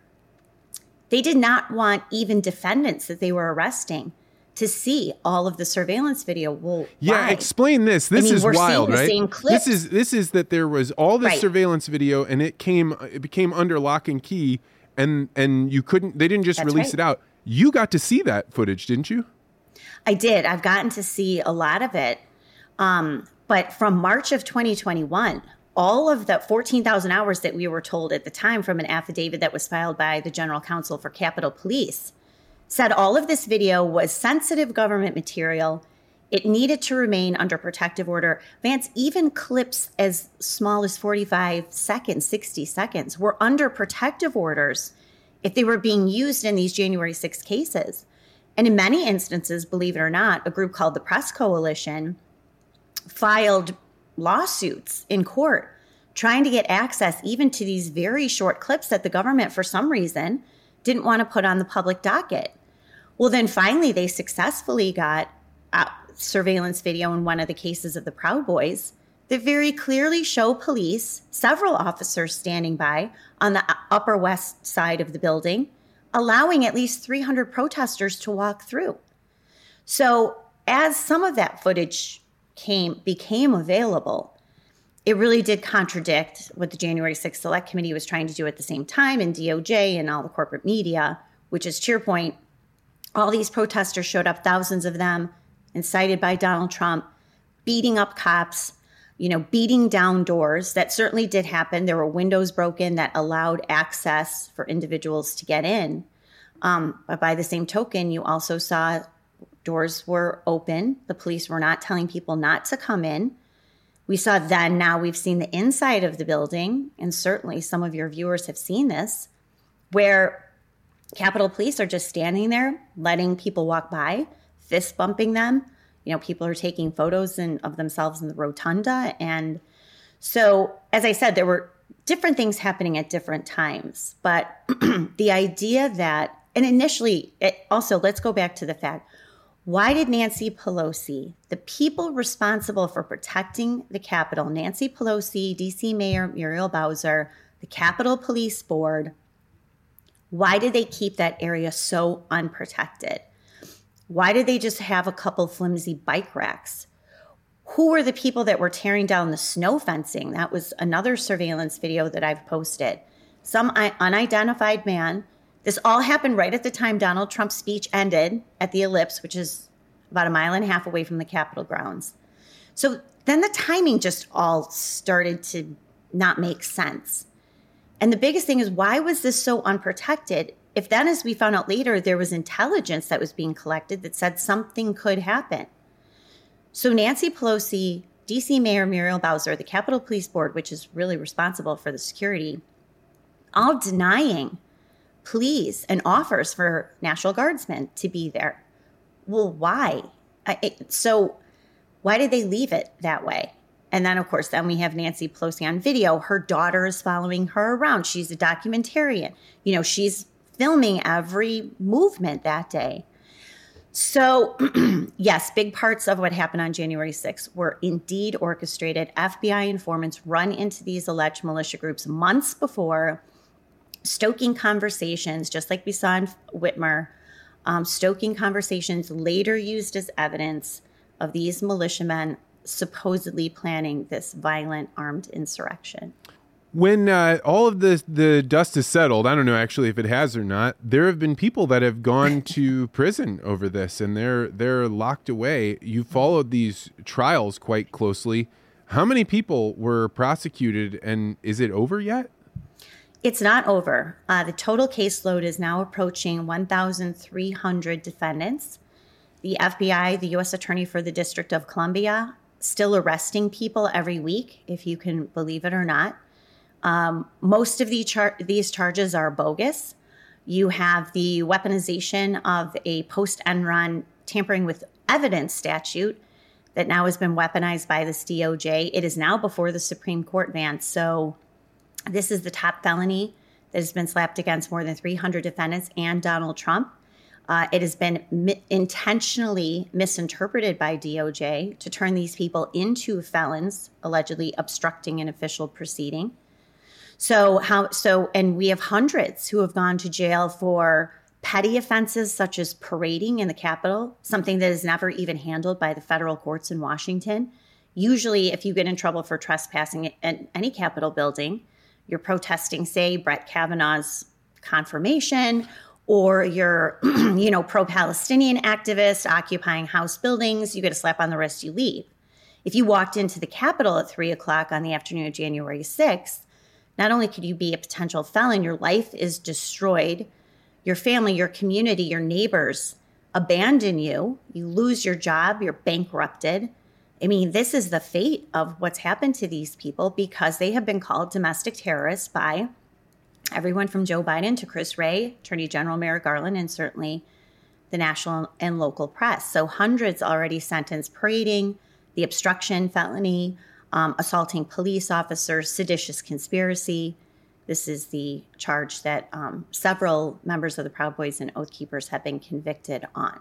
They did not want even defendants that they were arresting to see all of the surveillance video. Well, yeah, why? explain this. This I mean, is wild, right? This is this is that there was all this Right. surveillance video, and it came it became under lock and key, and and you couldn't. They didn't just That's release right. it out. You got to see that footage, didn't you? I did. I've gotten to see a lot of it. Um, but from March of 2021, all of the 14,000 hours that we were told at the time from an affidavit that was filed by the general counsel for Capitol Police said all of this video was sensitive government material. It needed to remain under protective order. Vance, even clips as small as 45 seconds, 60 seconds were under protective orders if they were being used in these January 6 cases. And in many instances, believe it or not, a group called the Press Coalition filed lawsuits in court trying to get access even to these very short clips that the government, for some reason, didn't want to put on the public docket. Well, then finally, they successfully got surveillance video in one of the cases of the Proud Boys that very clearly show police, several officers standing by on the upper west side of the building, allowing at least 300 protesters to walk through. So, as some of that footage came became available, it really did contradict what the January 6th Select Committee was trying to do at the same time, and DOJ and all the corporate media, which is to your point, all these protesters showed up, thousands of them, incited by Donald Trump, beating up cops, you know, beating down doors. That certainly did happen. There were windows broken that allowed access for individuals to get in. Um, but by the same token, you also saw doors were open. The police were not telling people not to come in. We saw then, now we've seen the inside of the building, and certainly some of your viewers have seen this, where Capitol Police are just standing there, letting people walk by, fist bumping them. You know, people are taking photos in, of themselves in the rotunda. And so, as I said, there were different things happening at different times. But (clears throat) the idea that, and initially, it, also, let's go back to the fact why did Nancy Pelosi, the people responsible for protecting the Capitol, Nancy Pelosi, DC Mayor Muriel Bowser, the Capitol Police Board, why did they keep that area so unprotected? Why did they just have a couple flimsy bike racks? Who were the people that were tearing down the snow fencing? That was another surveillance video that I've posted. Some unidentified man. This all happened right at the time Donald Trump's speech ended at the Ellipse, which is about a mile and a half away from the Capitol grounds. So then the timing just all started to not make sense. And the biggest thing is why was this so unprotected? If then, as we found out later, there was intelligence that was being collected that said something could happen. So Nancy Pelosi, DC Mayor Muriel Bowser, the Capitol Police Board, which is really responsible for the security, all denying pleas and offers for National Guardsmen to be there. Well, why? I, it, so why did they leave it that way? And then, of course, then we have Nancy Pelosi on video. Her daughter is following her around. She's a documentarian. You know, she's filming every movement that day. So, (clears throat) yes, big parts of what happened on January 6th were indeed orchestrated. FBI informants run into these alleged militia groups months before, stoking conversations, just like we saw in Whitmer, um, stoking conversations later used as evidence of these militiamen supposedly planning this violent armed insurrection. When uh, all of the the dust is settled, I don't know actually if it has or not. There have been people that have gone (laughs) to prison over this, and they're they're locked away. You followed these trials quite closely. How many people were prosecuted, and is it over yet? It's not over. Uh, the total caseload is now approaching 1,300 defendants. the FBI, the U.S. Attorney for the District of Columbia, still arresting people every week, if you can believe it or not. Um, most of the char- these charges are bogus. You have the weaponization of a post Enron tampering with evidence statute that now has been weaponized by this DOJ. It is now before the Supreme Court, Vance. So this is the top felony that has been slapped against more than 300 defendants and Donald Trump. Uh, it has been mi- intentionally misinterpreted by DOJ to turn these people into felons, allegedly obstructing an official proceeding. So how so and we have hundreds who have gone to jail for petty offenses such as parading in the Capitol, something that is never even handled by the federal courts in Washington. Usually if you get in trouble for trespassing in any Capitol building, you're protesting say Brett Kavanaugh's confirmation or you're (clears throat) you know pro-Palestinian activist occupying house buildings, you get a slap on the wrist, you leave. If you walked into the Capitol at three o'clock on the afternoon of January 6th, not only could you be a potential felon, your life is destroyed. Your family, your community, your neighbors abandon you. You lose your job. You're bankrupted. I mean, this is the fate of what's happened to these people because they have been called domestic terrorists by everyone from Joe Biden to Chris Wray, Attorney General Merrick Garland, and certainly the national and local press. So hundreds already sentenced parading, the obstruction felony, um, assaulting police officers, seditious conspiracy. This is the charge that um, several members of the Proud Boys and Oath Keepers have been convicted on.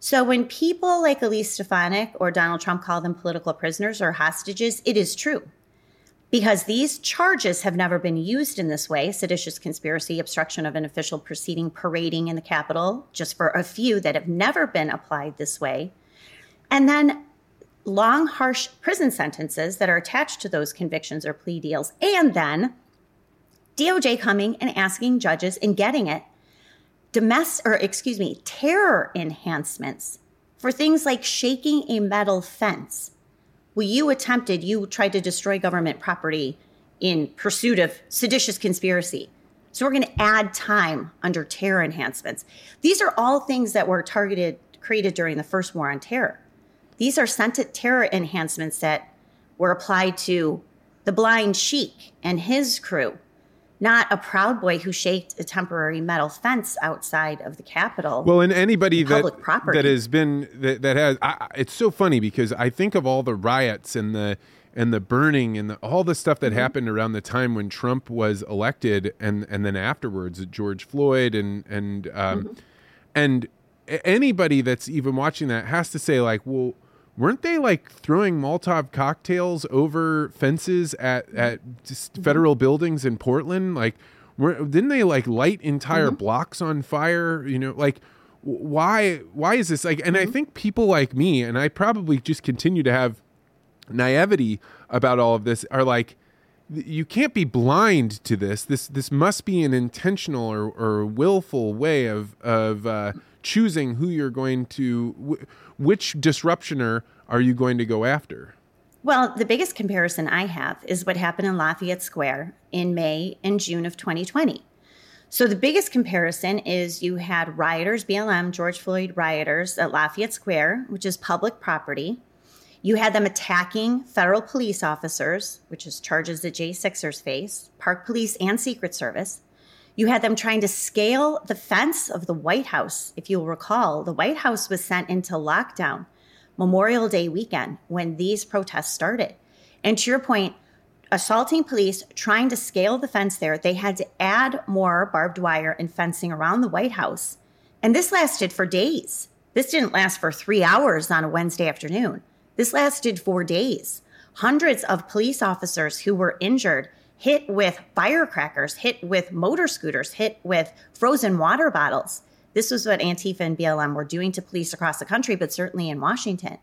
So when people like Elise Stefanik or Donald Trump call them political prisoners or hostages, it is true. Because these charges have never been used in this way seditious conspiracy, obstruction of an official proceeding, parading in the Capitol, just for a few that have never been applied this way. And then long, harsh prison sentences that are attached to those convictions or plea deals. And then DOJ coming and asking judges and getting it domestic, or excuse me, terror enhancements for things like shaking a metal fence. Well, you attempted, you tried to destroy government property in pursuit of seditious conspiracy. So we're going to add time under terror enhancements. These are all things that were targeted, created during the first war on terror. These are scented terror enhancements that were applied to the blind sheik and his crew, not a proud boy who shaked a temporary metal fence outside of the Capitol. Well, and anybody that that has been that, that has, I, it's so funny because I think of all the riots and the and the burning and the, all the stuff that mm-hmm. happened around the time when Trump was elected, and and then afterwards, George Floyd and and um, mm-hmm. and anybody that's even watching that has to say like, well weren't they like throwing Molotov cocktails over fences at at federal buildings in Portland? Like, were, didn't they like light entire mm-hmm. blocks on fire? You know, like why why is this like? And mm-hmm. I think people like me, and I probably just continue to have naivety about all of this, are like. You can't be blind to this. This this must be an intentional or, or willful way of of uh, choosing who you're going to which disruptioner are you going to go after? Well, the biggest comparison I have is what happened in Lafayette Square in May and June of 2020. So the biggest comparison is you had rioters, BLM, George Floyd rioters at Lafayette Square, which is public property. You had them attacking federal police officers, which is charges that Jay Sixers face, Park Police and Secret Service. You had them trying to scale the fence of the White House. If you'll recall, the White House was sent into lockdown Memorial Day weekend when these protests started. And to your point, assaulting police, trying to scale the fence there, they had to add more barbed wire and fencing around the White House. And this lasted for days. This didn't last for three hours on a Wednesday afternoon. This lasted four days. Hundreds of police officers who were injured hit with firecrackers, hit with motor scooters, hit with frozen water bottles. This was what Antifa and BLM were doing to police across the country, but certainly in Washington.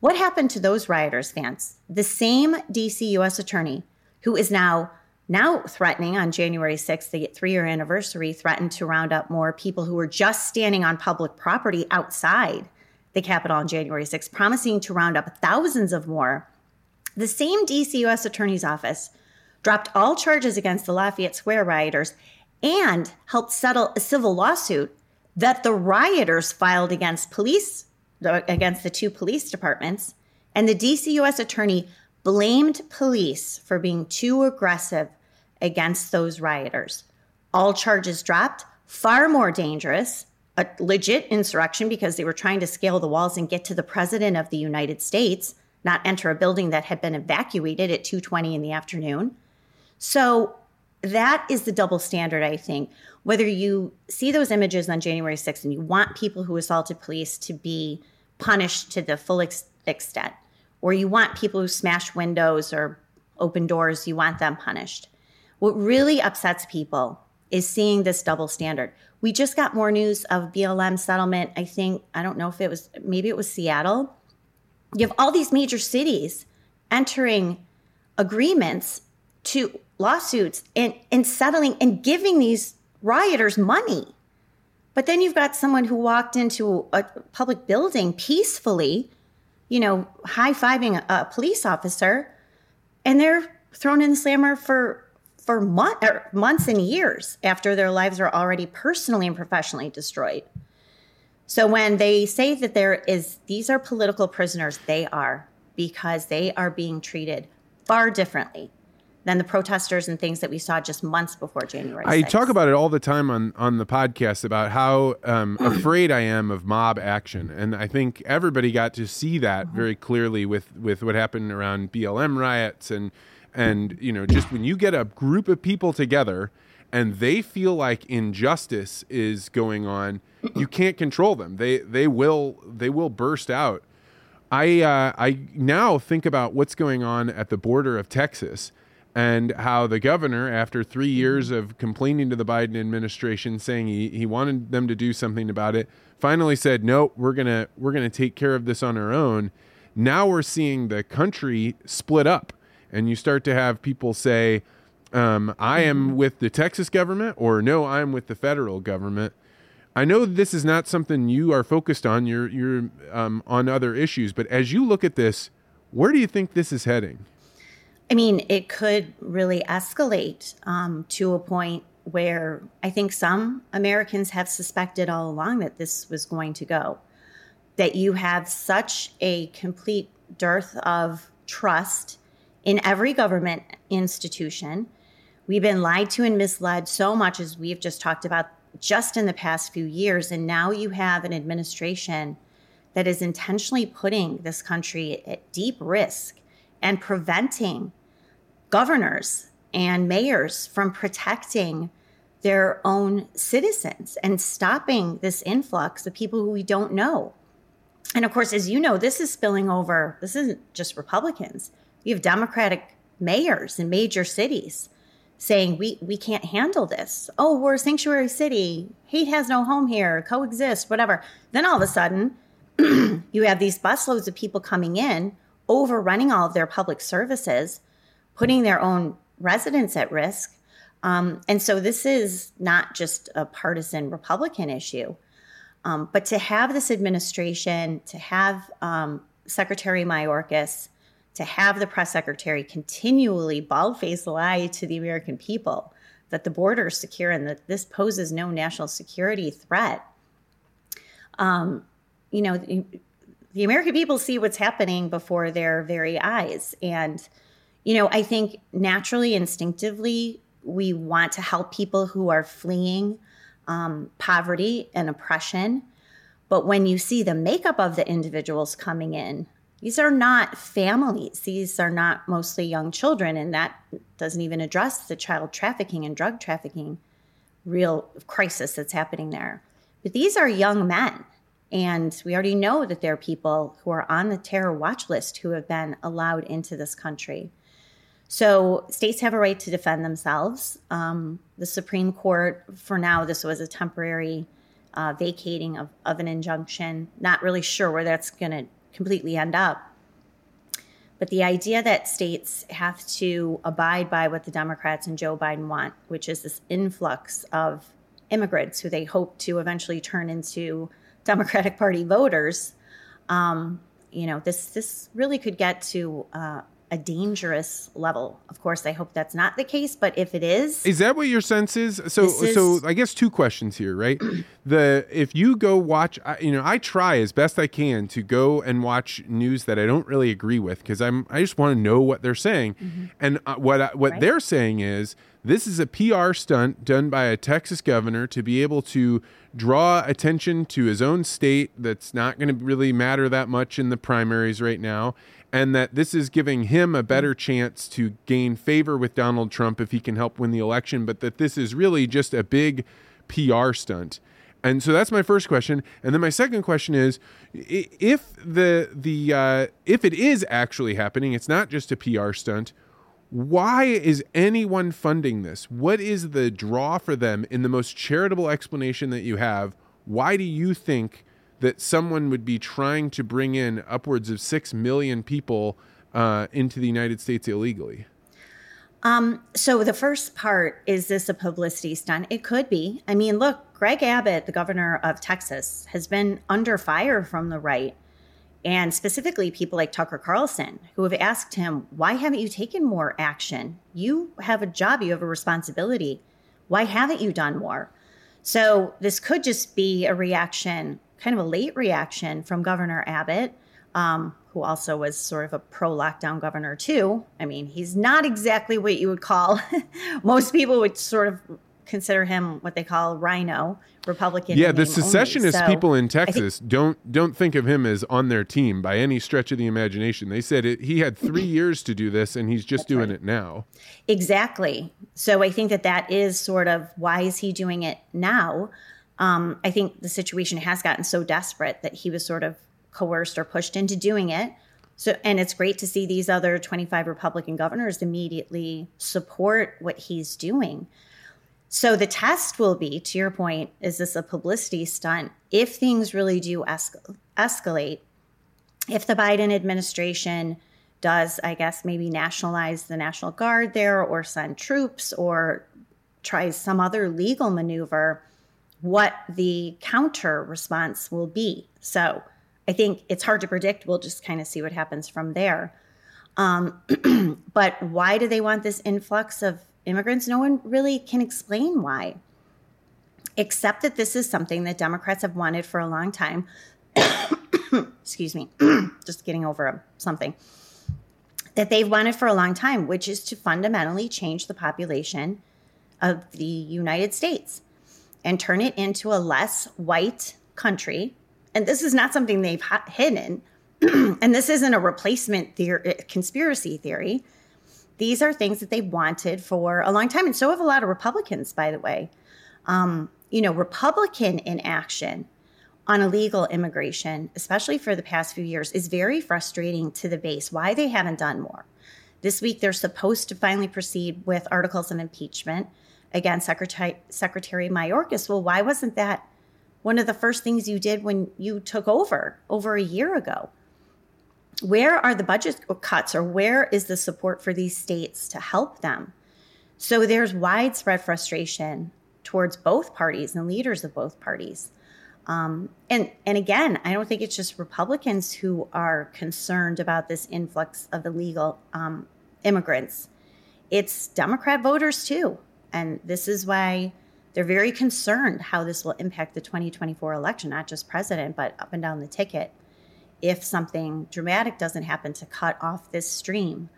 What happened to those rioters, Vance? The same DC U.S. attorney who is now now threatening on January 6th, the three year anniversary, threatened to round up more people who were just standing on public property outside the Capitol on January 6th, promising to round up thousands of more. The same DC U.S. Attorney's Office dropped all charges against the Lafayette Square rioters, and helped settle a civil lawsuit that the rioters filed against police, against the two police departments, and the DC U.S. attorney blamed police for being too aggressive against those rioters. All charges dropped, far more dangerous, a legit insurrection because they were trying to scale the walls and get to the president of the United States, not enter a building that had been evacuated at 2:20 in the afternoon. So that is the double standard, I think. Whether you see those images on January 6th and you want people who assaulted police to be punished to the full ex- extent, or you want people who smash windows or open doors, you want them punished. What really upsets people is seeing this double standard. We just got more news of BLM settlement. I think, I don't know if it was, maybe it was Seattle. You have all these major cities entering agreements to lawsuits and, and settling and giving these rioters money. But then you've got someone who walked into a public building peacefully, you know, high fiving a, a, police officer, and they're thrown in the slammer for for month, er, months and years after their lives are already personally and professionally destroyed. So when they say that there is these are political prisoners, they are because they are being treated far differently than the protesters and things that we saw just months before January. 6th. I talk about it all the time on on the podcast about how um, (clears throat) afraid I am of mob action, and I think everybody got to see that mm-hmm. very clearly with with what happened around BLM riots and and you know just when you get a group of people together and they feel like injustice is going on, (clears throat) you can't control them. They they will they will burst out. I uh, I now think about what's going on at the border of Texas and how the governor, after three years of complaining to the Biden administration, saying he, he wanted them to do something about it, finally said, "No, we're gonna we're gonna take care of this on our own." Now we're seeing the country split up, and you start to have people say, um, "I am mm-hmm. with the Texas government," or "No, I'm with the federal government." I know this is not something you are focused on. You're you're um, on other issues, but as you look at this, where do you think this is heading? I mean, it could really escalate um, to a point where I think some Americans have suspected all along that this was going to go. That you have such a complete dearth of trust in every government institution. We've been lied to and misled so much, as we've just talked about just in the past few years. And now you have an administration that is intentionally putting this country at deep risk and preventing governors and mayors from protecting their own citizens and stopping this influx of people who we don't know. And of course, as you know, this is spilling over, this isn't just Republicans. You have Democratic mayors in major cities saying we we can't handle this. Oh, we're a sanctuary city. Hate has no home here. Coexist, whatever. Then all of a sudden, (clears throat) you have these busloads of people coming in, overrunning all of their public services, putting their own residents at risk. Um, and so this is not just a partisan Republican issue, um, but to have this administration, to have um, Secretary Mayorkas, to have the press secretary continually bald face lie to the American people that the border is secure and that this poses no national security threat. Um, you know, the, the American people see what's happening before their very eyes. And you know, I think naturally, instinctively, we want to help people who are fleeing um, poverty and oppression. But when you see the makeup of the individuals coming in, these are not families. These are not mostly young children. And that doesn't even address the child trafficking and drug trafficking real crisis that's happening there. But these are young men. And we already know that there are people who are on the terror watch list who have been allowed into this country. So states have a right to defend themselves. Um, the Supreme Court, for now, this was a temporary uh, vacating of, of an injunction. Not really sure where that's going to completely end up. But the idea that states have to abide by what the Democrats and Joe Biden want, which is this influx of immigrants who they hope to eventually turn into Democratic Party voters, um, you know, this this really could get to uh, a dangerous level. Of course, I hope that's not the case, but if it is, is that what your sense is? So, is, so I guess two questions here, right? (clears throat) the if you go watch, you know, I try as best I can to go and watch news that I don't really agree with because I'm I just want to know what they're saying, mm-hmm. and uh, what what right. they're saying is this is a PR stunt done by a Texas governor to be able to draw attention to his own state that's not going to really matter that much in the primaries right now and that this is giving him a better chance to gain favor with Donald Trump if he can help win the election, but that this is really just a big PR stunt. And so that's my first question. And then my second question is if the the uh, if it is actually happening, it's not just a PR stunt. Why is anyone funding this? What is the draw for them in the most charitable explanation that you have? Why do you think that someone would be trying to bring in upwards of 6 million people uh, into the United States illegally? Um, so the first part is this a publicity stunt? It could be. I mean, look, Greg Abbott, the governor of Texas, has been under fire from the right, and specifically people like Tucker Carlson, who have asked him, "Why haven't you taken more action? You have a job, you have a responsibility. Why haven't you done more?" So this could just be a reaction kind of a late reaction from Governor Abbott, um, who also was sort of a pro lockdown governor, too. I mean, he's not exactly what you would call, (laughs) most people would sort of consider him what they call RINO Republican. Yeah, the secessionist so people in Texas think, don't don't think of him as on their team by any stretch of the imagination. They said it, he had three (clears throat) years to do this, and he's just doing right. it now. Exactly. So I think that that is sort of why is he doing it now? Um, I think the situation has gotten so desperate that he was sort of coerced or pushed into doing it. So, and it's great to see these other 25 Republican governors immediately support what he's doing. So, the test will be, to your point, is this a publicity stunt? If things really do es- escalate, if the Biden administration does, I guess, maybe nationalize the National Guard there or send troops or tries some other legal maneuver, what the counter response will be. So I think it's hard to predict. We'll just kind of see what happens from there. Um, (clears throat) but why do they want this influx of immigrants? No one really can explain why, except that this is something that Democrats have wanted for a long time. (coughs) Excuse me, (coughs) just getting over something that they've wanted for a long time, which is to fundamentally change the population of the United States and turn it into a less white country. And this is not something they've hidden. (clears throat) and this isn't a replacement theory, uh, conspiracy theory. These are things that they wanted for a long time. And so have a lot of Republicans, by the way. Um, you know, Republican inaction on illegal immigration, especially for the past few years, is very frustrating to the base. Why they haven't done more. This week, they're supposed to finally proceed with articles of impeachment against Secretary, Secretary Mayorkas. Well, why wasn't that one of the first things you did when you took over over a year ago? Where are the budget cuts or where is the support for these states to help them? So there's widespread frustration towards both parties and leaders of both parties. Um, and and again, I don't think it's just Republicans who are concerned about this influx of illegal um, immigrants. It's Democrat voters too. And this is why they're very concerned how this will impact the 2024 election, not just president, but up and down the ticket. If something dramatic doesn't happen to cut off this stream,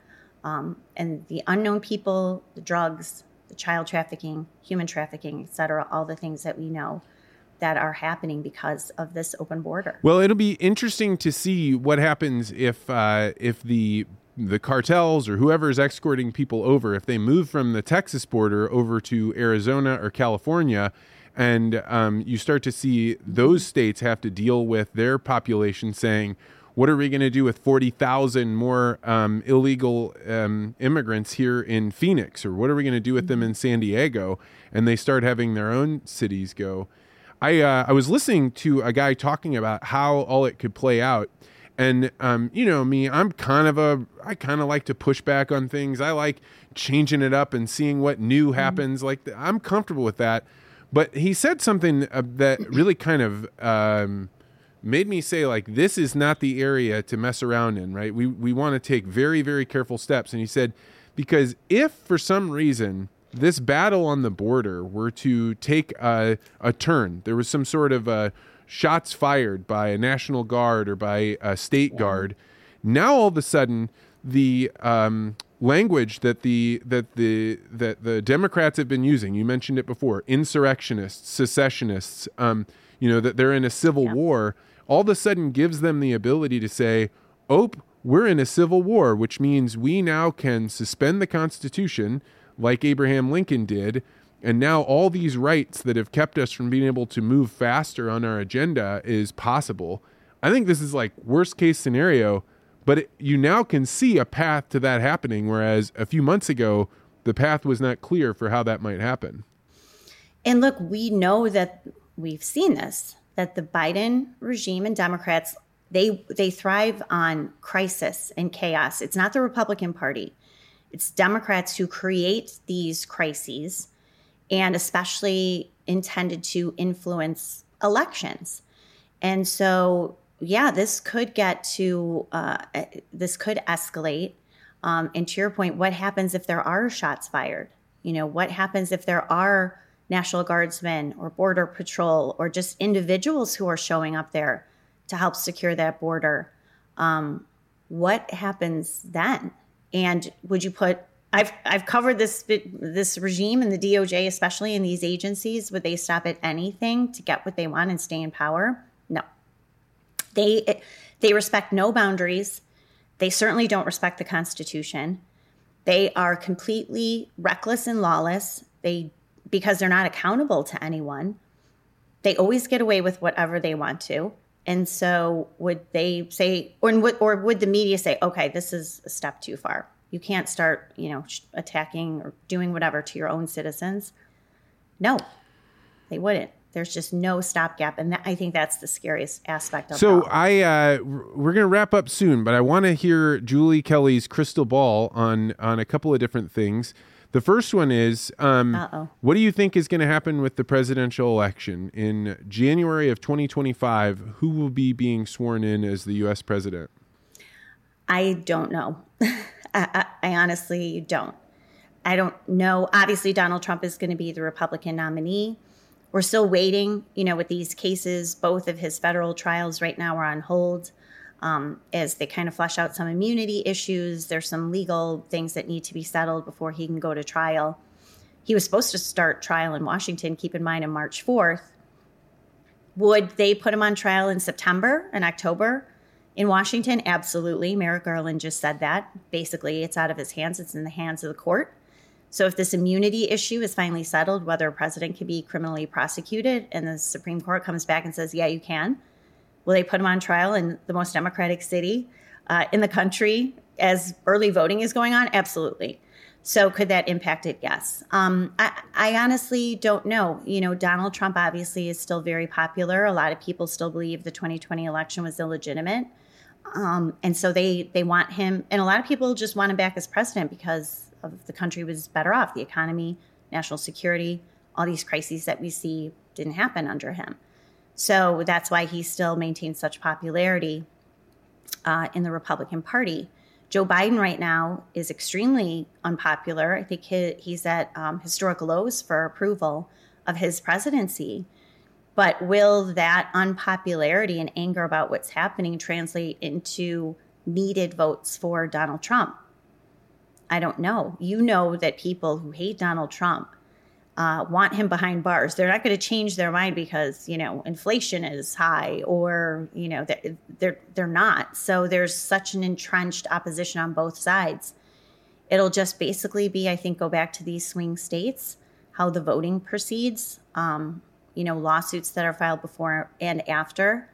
um, and the unknown people, the drugs, the child trafficking, human trafficking, et cetera, all the things that we know that are happening because of this open border. Well, it'll be interesting to see what happens if uh, if the the cartels or whoever is escorting people over, if they move from the Texas border over to Arizona or California, and um, you start to see those states have to deal with their population saying, what are we going to do with 40,000 more um, illegal um, immigrants here in Phoenix? Or what are we going to do with them in San Diego? And they start having their own cities go. I, uh, I was listening to a guy talking about how all it could play out. And um, you know me, I'm kind of a I kind of like to push back on things. I like changing it up and seeing what new mm-hmm. happens. Mm-hmm. Like I'm comfortable with that. But he said something uh, that really kind of um, made me say like this is not the area to mess around in, right? We we want to take very very careful steps. And he said because if for some reason this battle on the border were to take a, a turn, there was some sort of a shots fired by a national guard or by a state guard. Now all of a sudden the um, language that the that the that the Democrats have been using. You mentioned it before: insurrectionists, secessionists. Um, you know that they're in a civil yeah. war. All of a sudden, gives them the ability to say, "Oh, we're in a civil war," which means we now can suspend the Constitution, like Abraham Lincoln did. And now all these rights that have kept us from being able to move faster on our agenda is possible. I think this is like worst case scenario but it, you now can see a path to that happening, whereas a few months ago, the path was not clear for how that might happen. And look, we know that we've seen this that the Biden regime and Democrats they they thrive on crisis and chaos. It's not the Republican Party. It's Democrats who create these crises and especially intended to influence elections. And so yeah, this could get to, uh, this could escalate. Um, and to your point, what happens if there are shots fired? You know, what happens if there are National Guardsmen or Border Patrol or just individuals who are showing up there to help secure that border? Um, what happens then? And would you put I've I've covered this this regime and the DOJ, especially in these agencies. Would they stop at anything to get what they want and stay in power? No. They they respect no boundaries. They certainly don't respect the Constitution. They are completely reckless and lawless. They because they're not accountable to anyone. They always get away with whatever they want to. And so would they say or or would the media say, "Okay, this is a step too far. You can't start, you know, attacking or doing whatever to your own citizens?" No. They wouldn't there's just no stopgap and that, i think that's the scariest aspect of it. so i uh, we're going to wrap up soon but i want to hear julie kelly's crystal ball on on a couple of different things the first one is um, what do you think is going to happen with the presidential election in january of 2025 who will be being sworn in as the u.s president i don't know (laughs) I, I honestly don't i don't know obviously donald trump is going to be the republican nominee we're still waiting, you know, with these cases. Both of his federal trials right now are on hold um, as they kind of flesh out some immunity issues. There's some legal things that need to be settled before he can go to trial. He was supposed to start trial in Washington, keep in mind, on March 4th. Would they put him on trial in September and October in Washington? Absolutely. Merrick Garland just said that. Basically, it's out of his hands, it's in the hands of the court. So if this immunity issue is finally settled, whether a president can be criminally prosecuted, and the Supreme Court comes back and says, yeah, you can, will they put him on trial in the most democratic city uh, in the country as early voting is going on? Absolutely. So could that impact it? Yes. Um, I, I, honestly don't know. You know, Donald Trump obviously is still very popular. A lot of people still believe the 2020 election was illegitimate. Um, and so they they want him, and a lot of people just want him back as president because of the country was better off. The economy, national security, all these crises that we see didn't happen under him. So that's why he still maintains such popularity uh, in the Republican Party. Joe Biden right now is extremely unpopular. I think he, he's at um, historic lows for approval of his presidency. But will that unpopularity and anger about what's happening translate into needed votes for Donald Trump? I don't know. You know that people who hate Donald Trump uh, want him behind bars. They're not going to change their mind because you know inflation is high, or you know they're, they're they're not. So there's such an entrenched opposition on both sides. It'll just basically be, I think, go back to these swing states, how the voting proceeds. Um, you know, lawsuits that are filed before and after,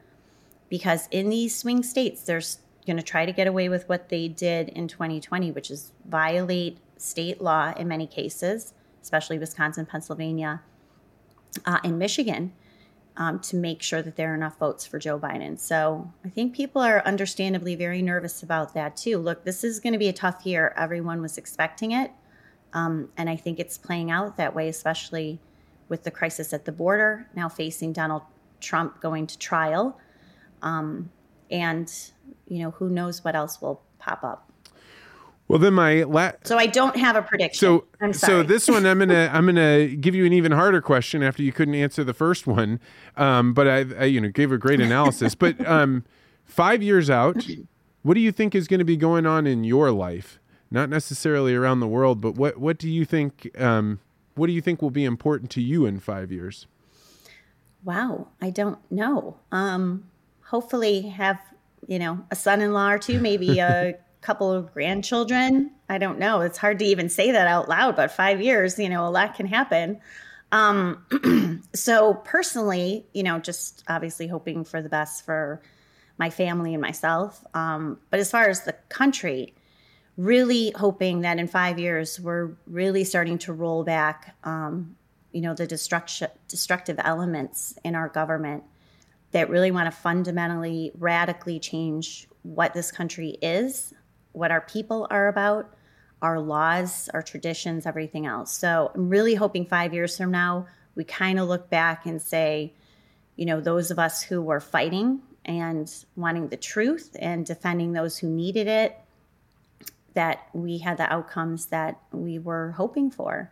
because in these swing states, they're going to try to get away with what they did in 2020, which is violate state law in many cases, especially Wisconsin, Pennsylvania, uh, and Michigan, um, to make sure that there are enough votes for Joe Biden. So I think people are understandably very nervous about that too. Look, this is going to be a tough year. Everyone was expecting it. Um, and I think it's playing out that way, especially with the crisis at the border, now facing Donald Trump going to trial Um, and, you know, who knows what else will pop up. Well, then my la- so I don't have a prediction. So so this one I'm gonna (laughs) I'm gonna give you an even harder question after you couldn't answer the first one, um, but I, I you know gave a great analysis. but (laughs) um, five years out, (clears throat) what do you think is going to be going on in your life? Not necessarily around the world, but what what do you think? Um, what do you think will be important to you in five years? Wow, I don't know. Um, hopefully, have you know a son-in-law or two, maybe a (laughs) couple of grandchildren. I don't know. It's hard to even say that out loud, but five years, you know, a lot can happen. Um, (clears throat) so personally, you know, just obviously hoping for the best for my family and myself. Um, but as far as the country, really hoping that in five years we're really starting to roll back, um, you know, the destruction, destructive elements in our government that really want to fundamentally, radically change what this country is what our people are about, our laws, our traditions, everything else. So I'm really hoping five years from now, we kind of look back and say, you know, those of us who were fighting and wanting the truth and defending those who needed it, that we had the outcomes that we were hoping for.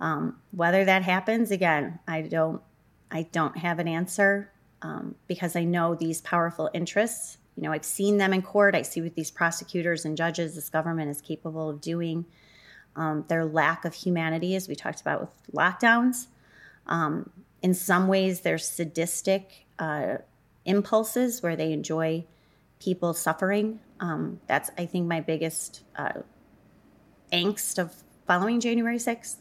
Um, whether that happens again, I don't, I don't have an answer um, because I know these powerful interests you know, I've seen them in court. I see what these prosecutors and judges this government is capable of doing. Um, their lack of humanity, as we talked about with lockdowns. Um, in some ways, they're sadistic uh, impulses where they enjoy people suffering. Um, that's, I think, my biggest uh, angst of following January 6th.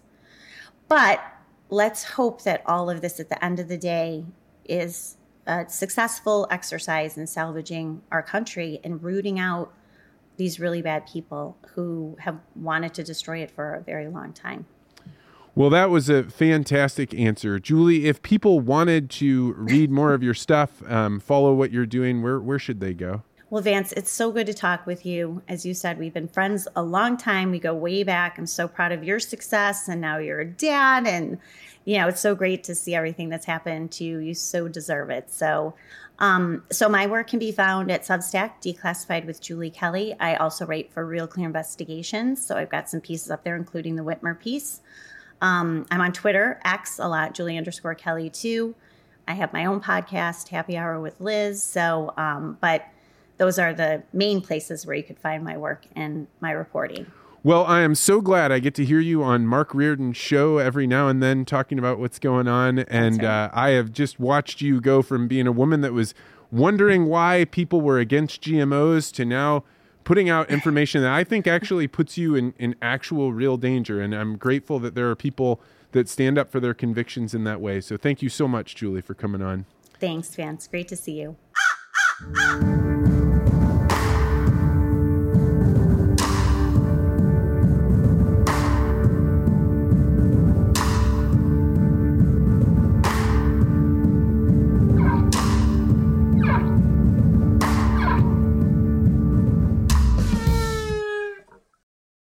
But let's hope that all of this at the end of the day is a successful exercise in salvaging our country and rooting out these really bad people who have wanted to destroy it for a very long time. Well, that was a fantastic answer, Julie. If people wanted to read more of your stuff, um, follow what you're doing, where where should they go? Well, Vance, it's so good to talk with you. As you said, we've been friends a long time. We go way back. I'm so proud of your success, and now you're a dad, and you know it's so great to see everything that's happened to you. You so deserve it. So, um, so my work can be found at Substack, Declassified with Julie Kelly. I also write for Real Clear Investigations, so I've got some pieces up there, including the Whitmer piece. Um, I'm on Twitter, X a lot, Julie underscore Kelly too. I have my own podcast, Happy Hour with Liz. So, um, but those are the main places where you could find my work and my reporting. Well, I am so glad I get to hear you on Mark Reardon's show every now and then talking about what's going on. And right. uh, I have just watched you go from being a woman that was wondering why people were against GMOs to now putting out (laughs) information that I think actually puts you in, in actual real danger. And I'm grateful that there are people that stand up for their convictions in that way. So thank you so much, Julie, for coming on. Thanks, Vance. Great to see you. (laughs)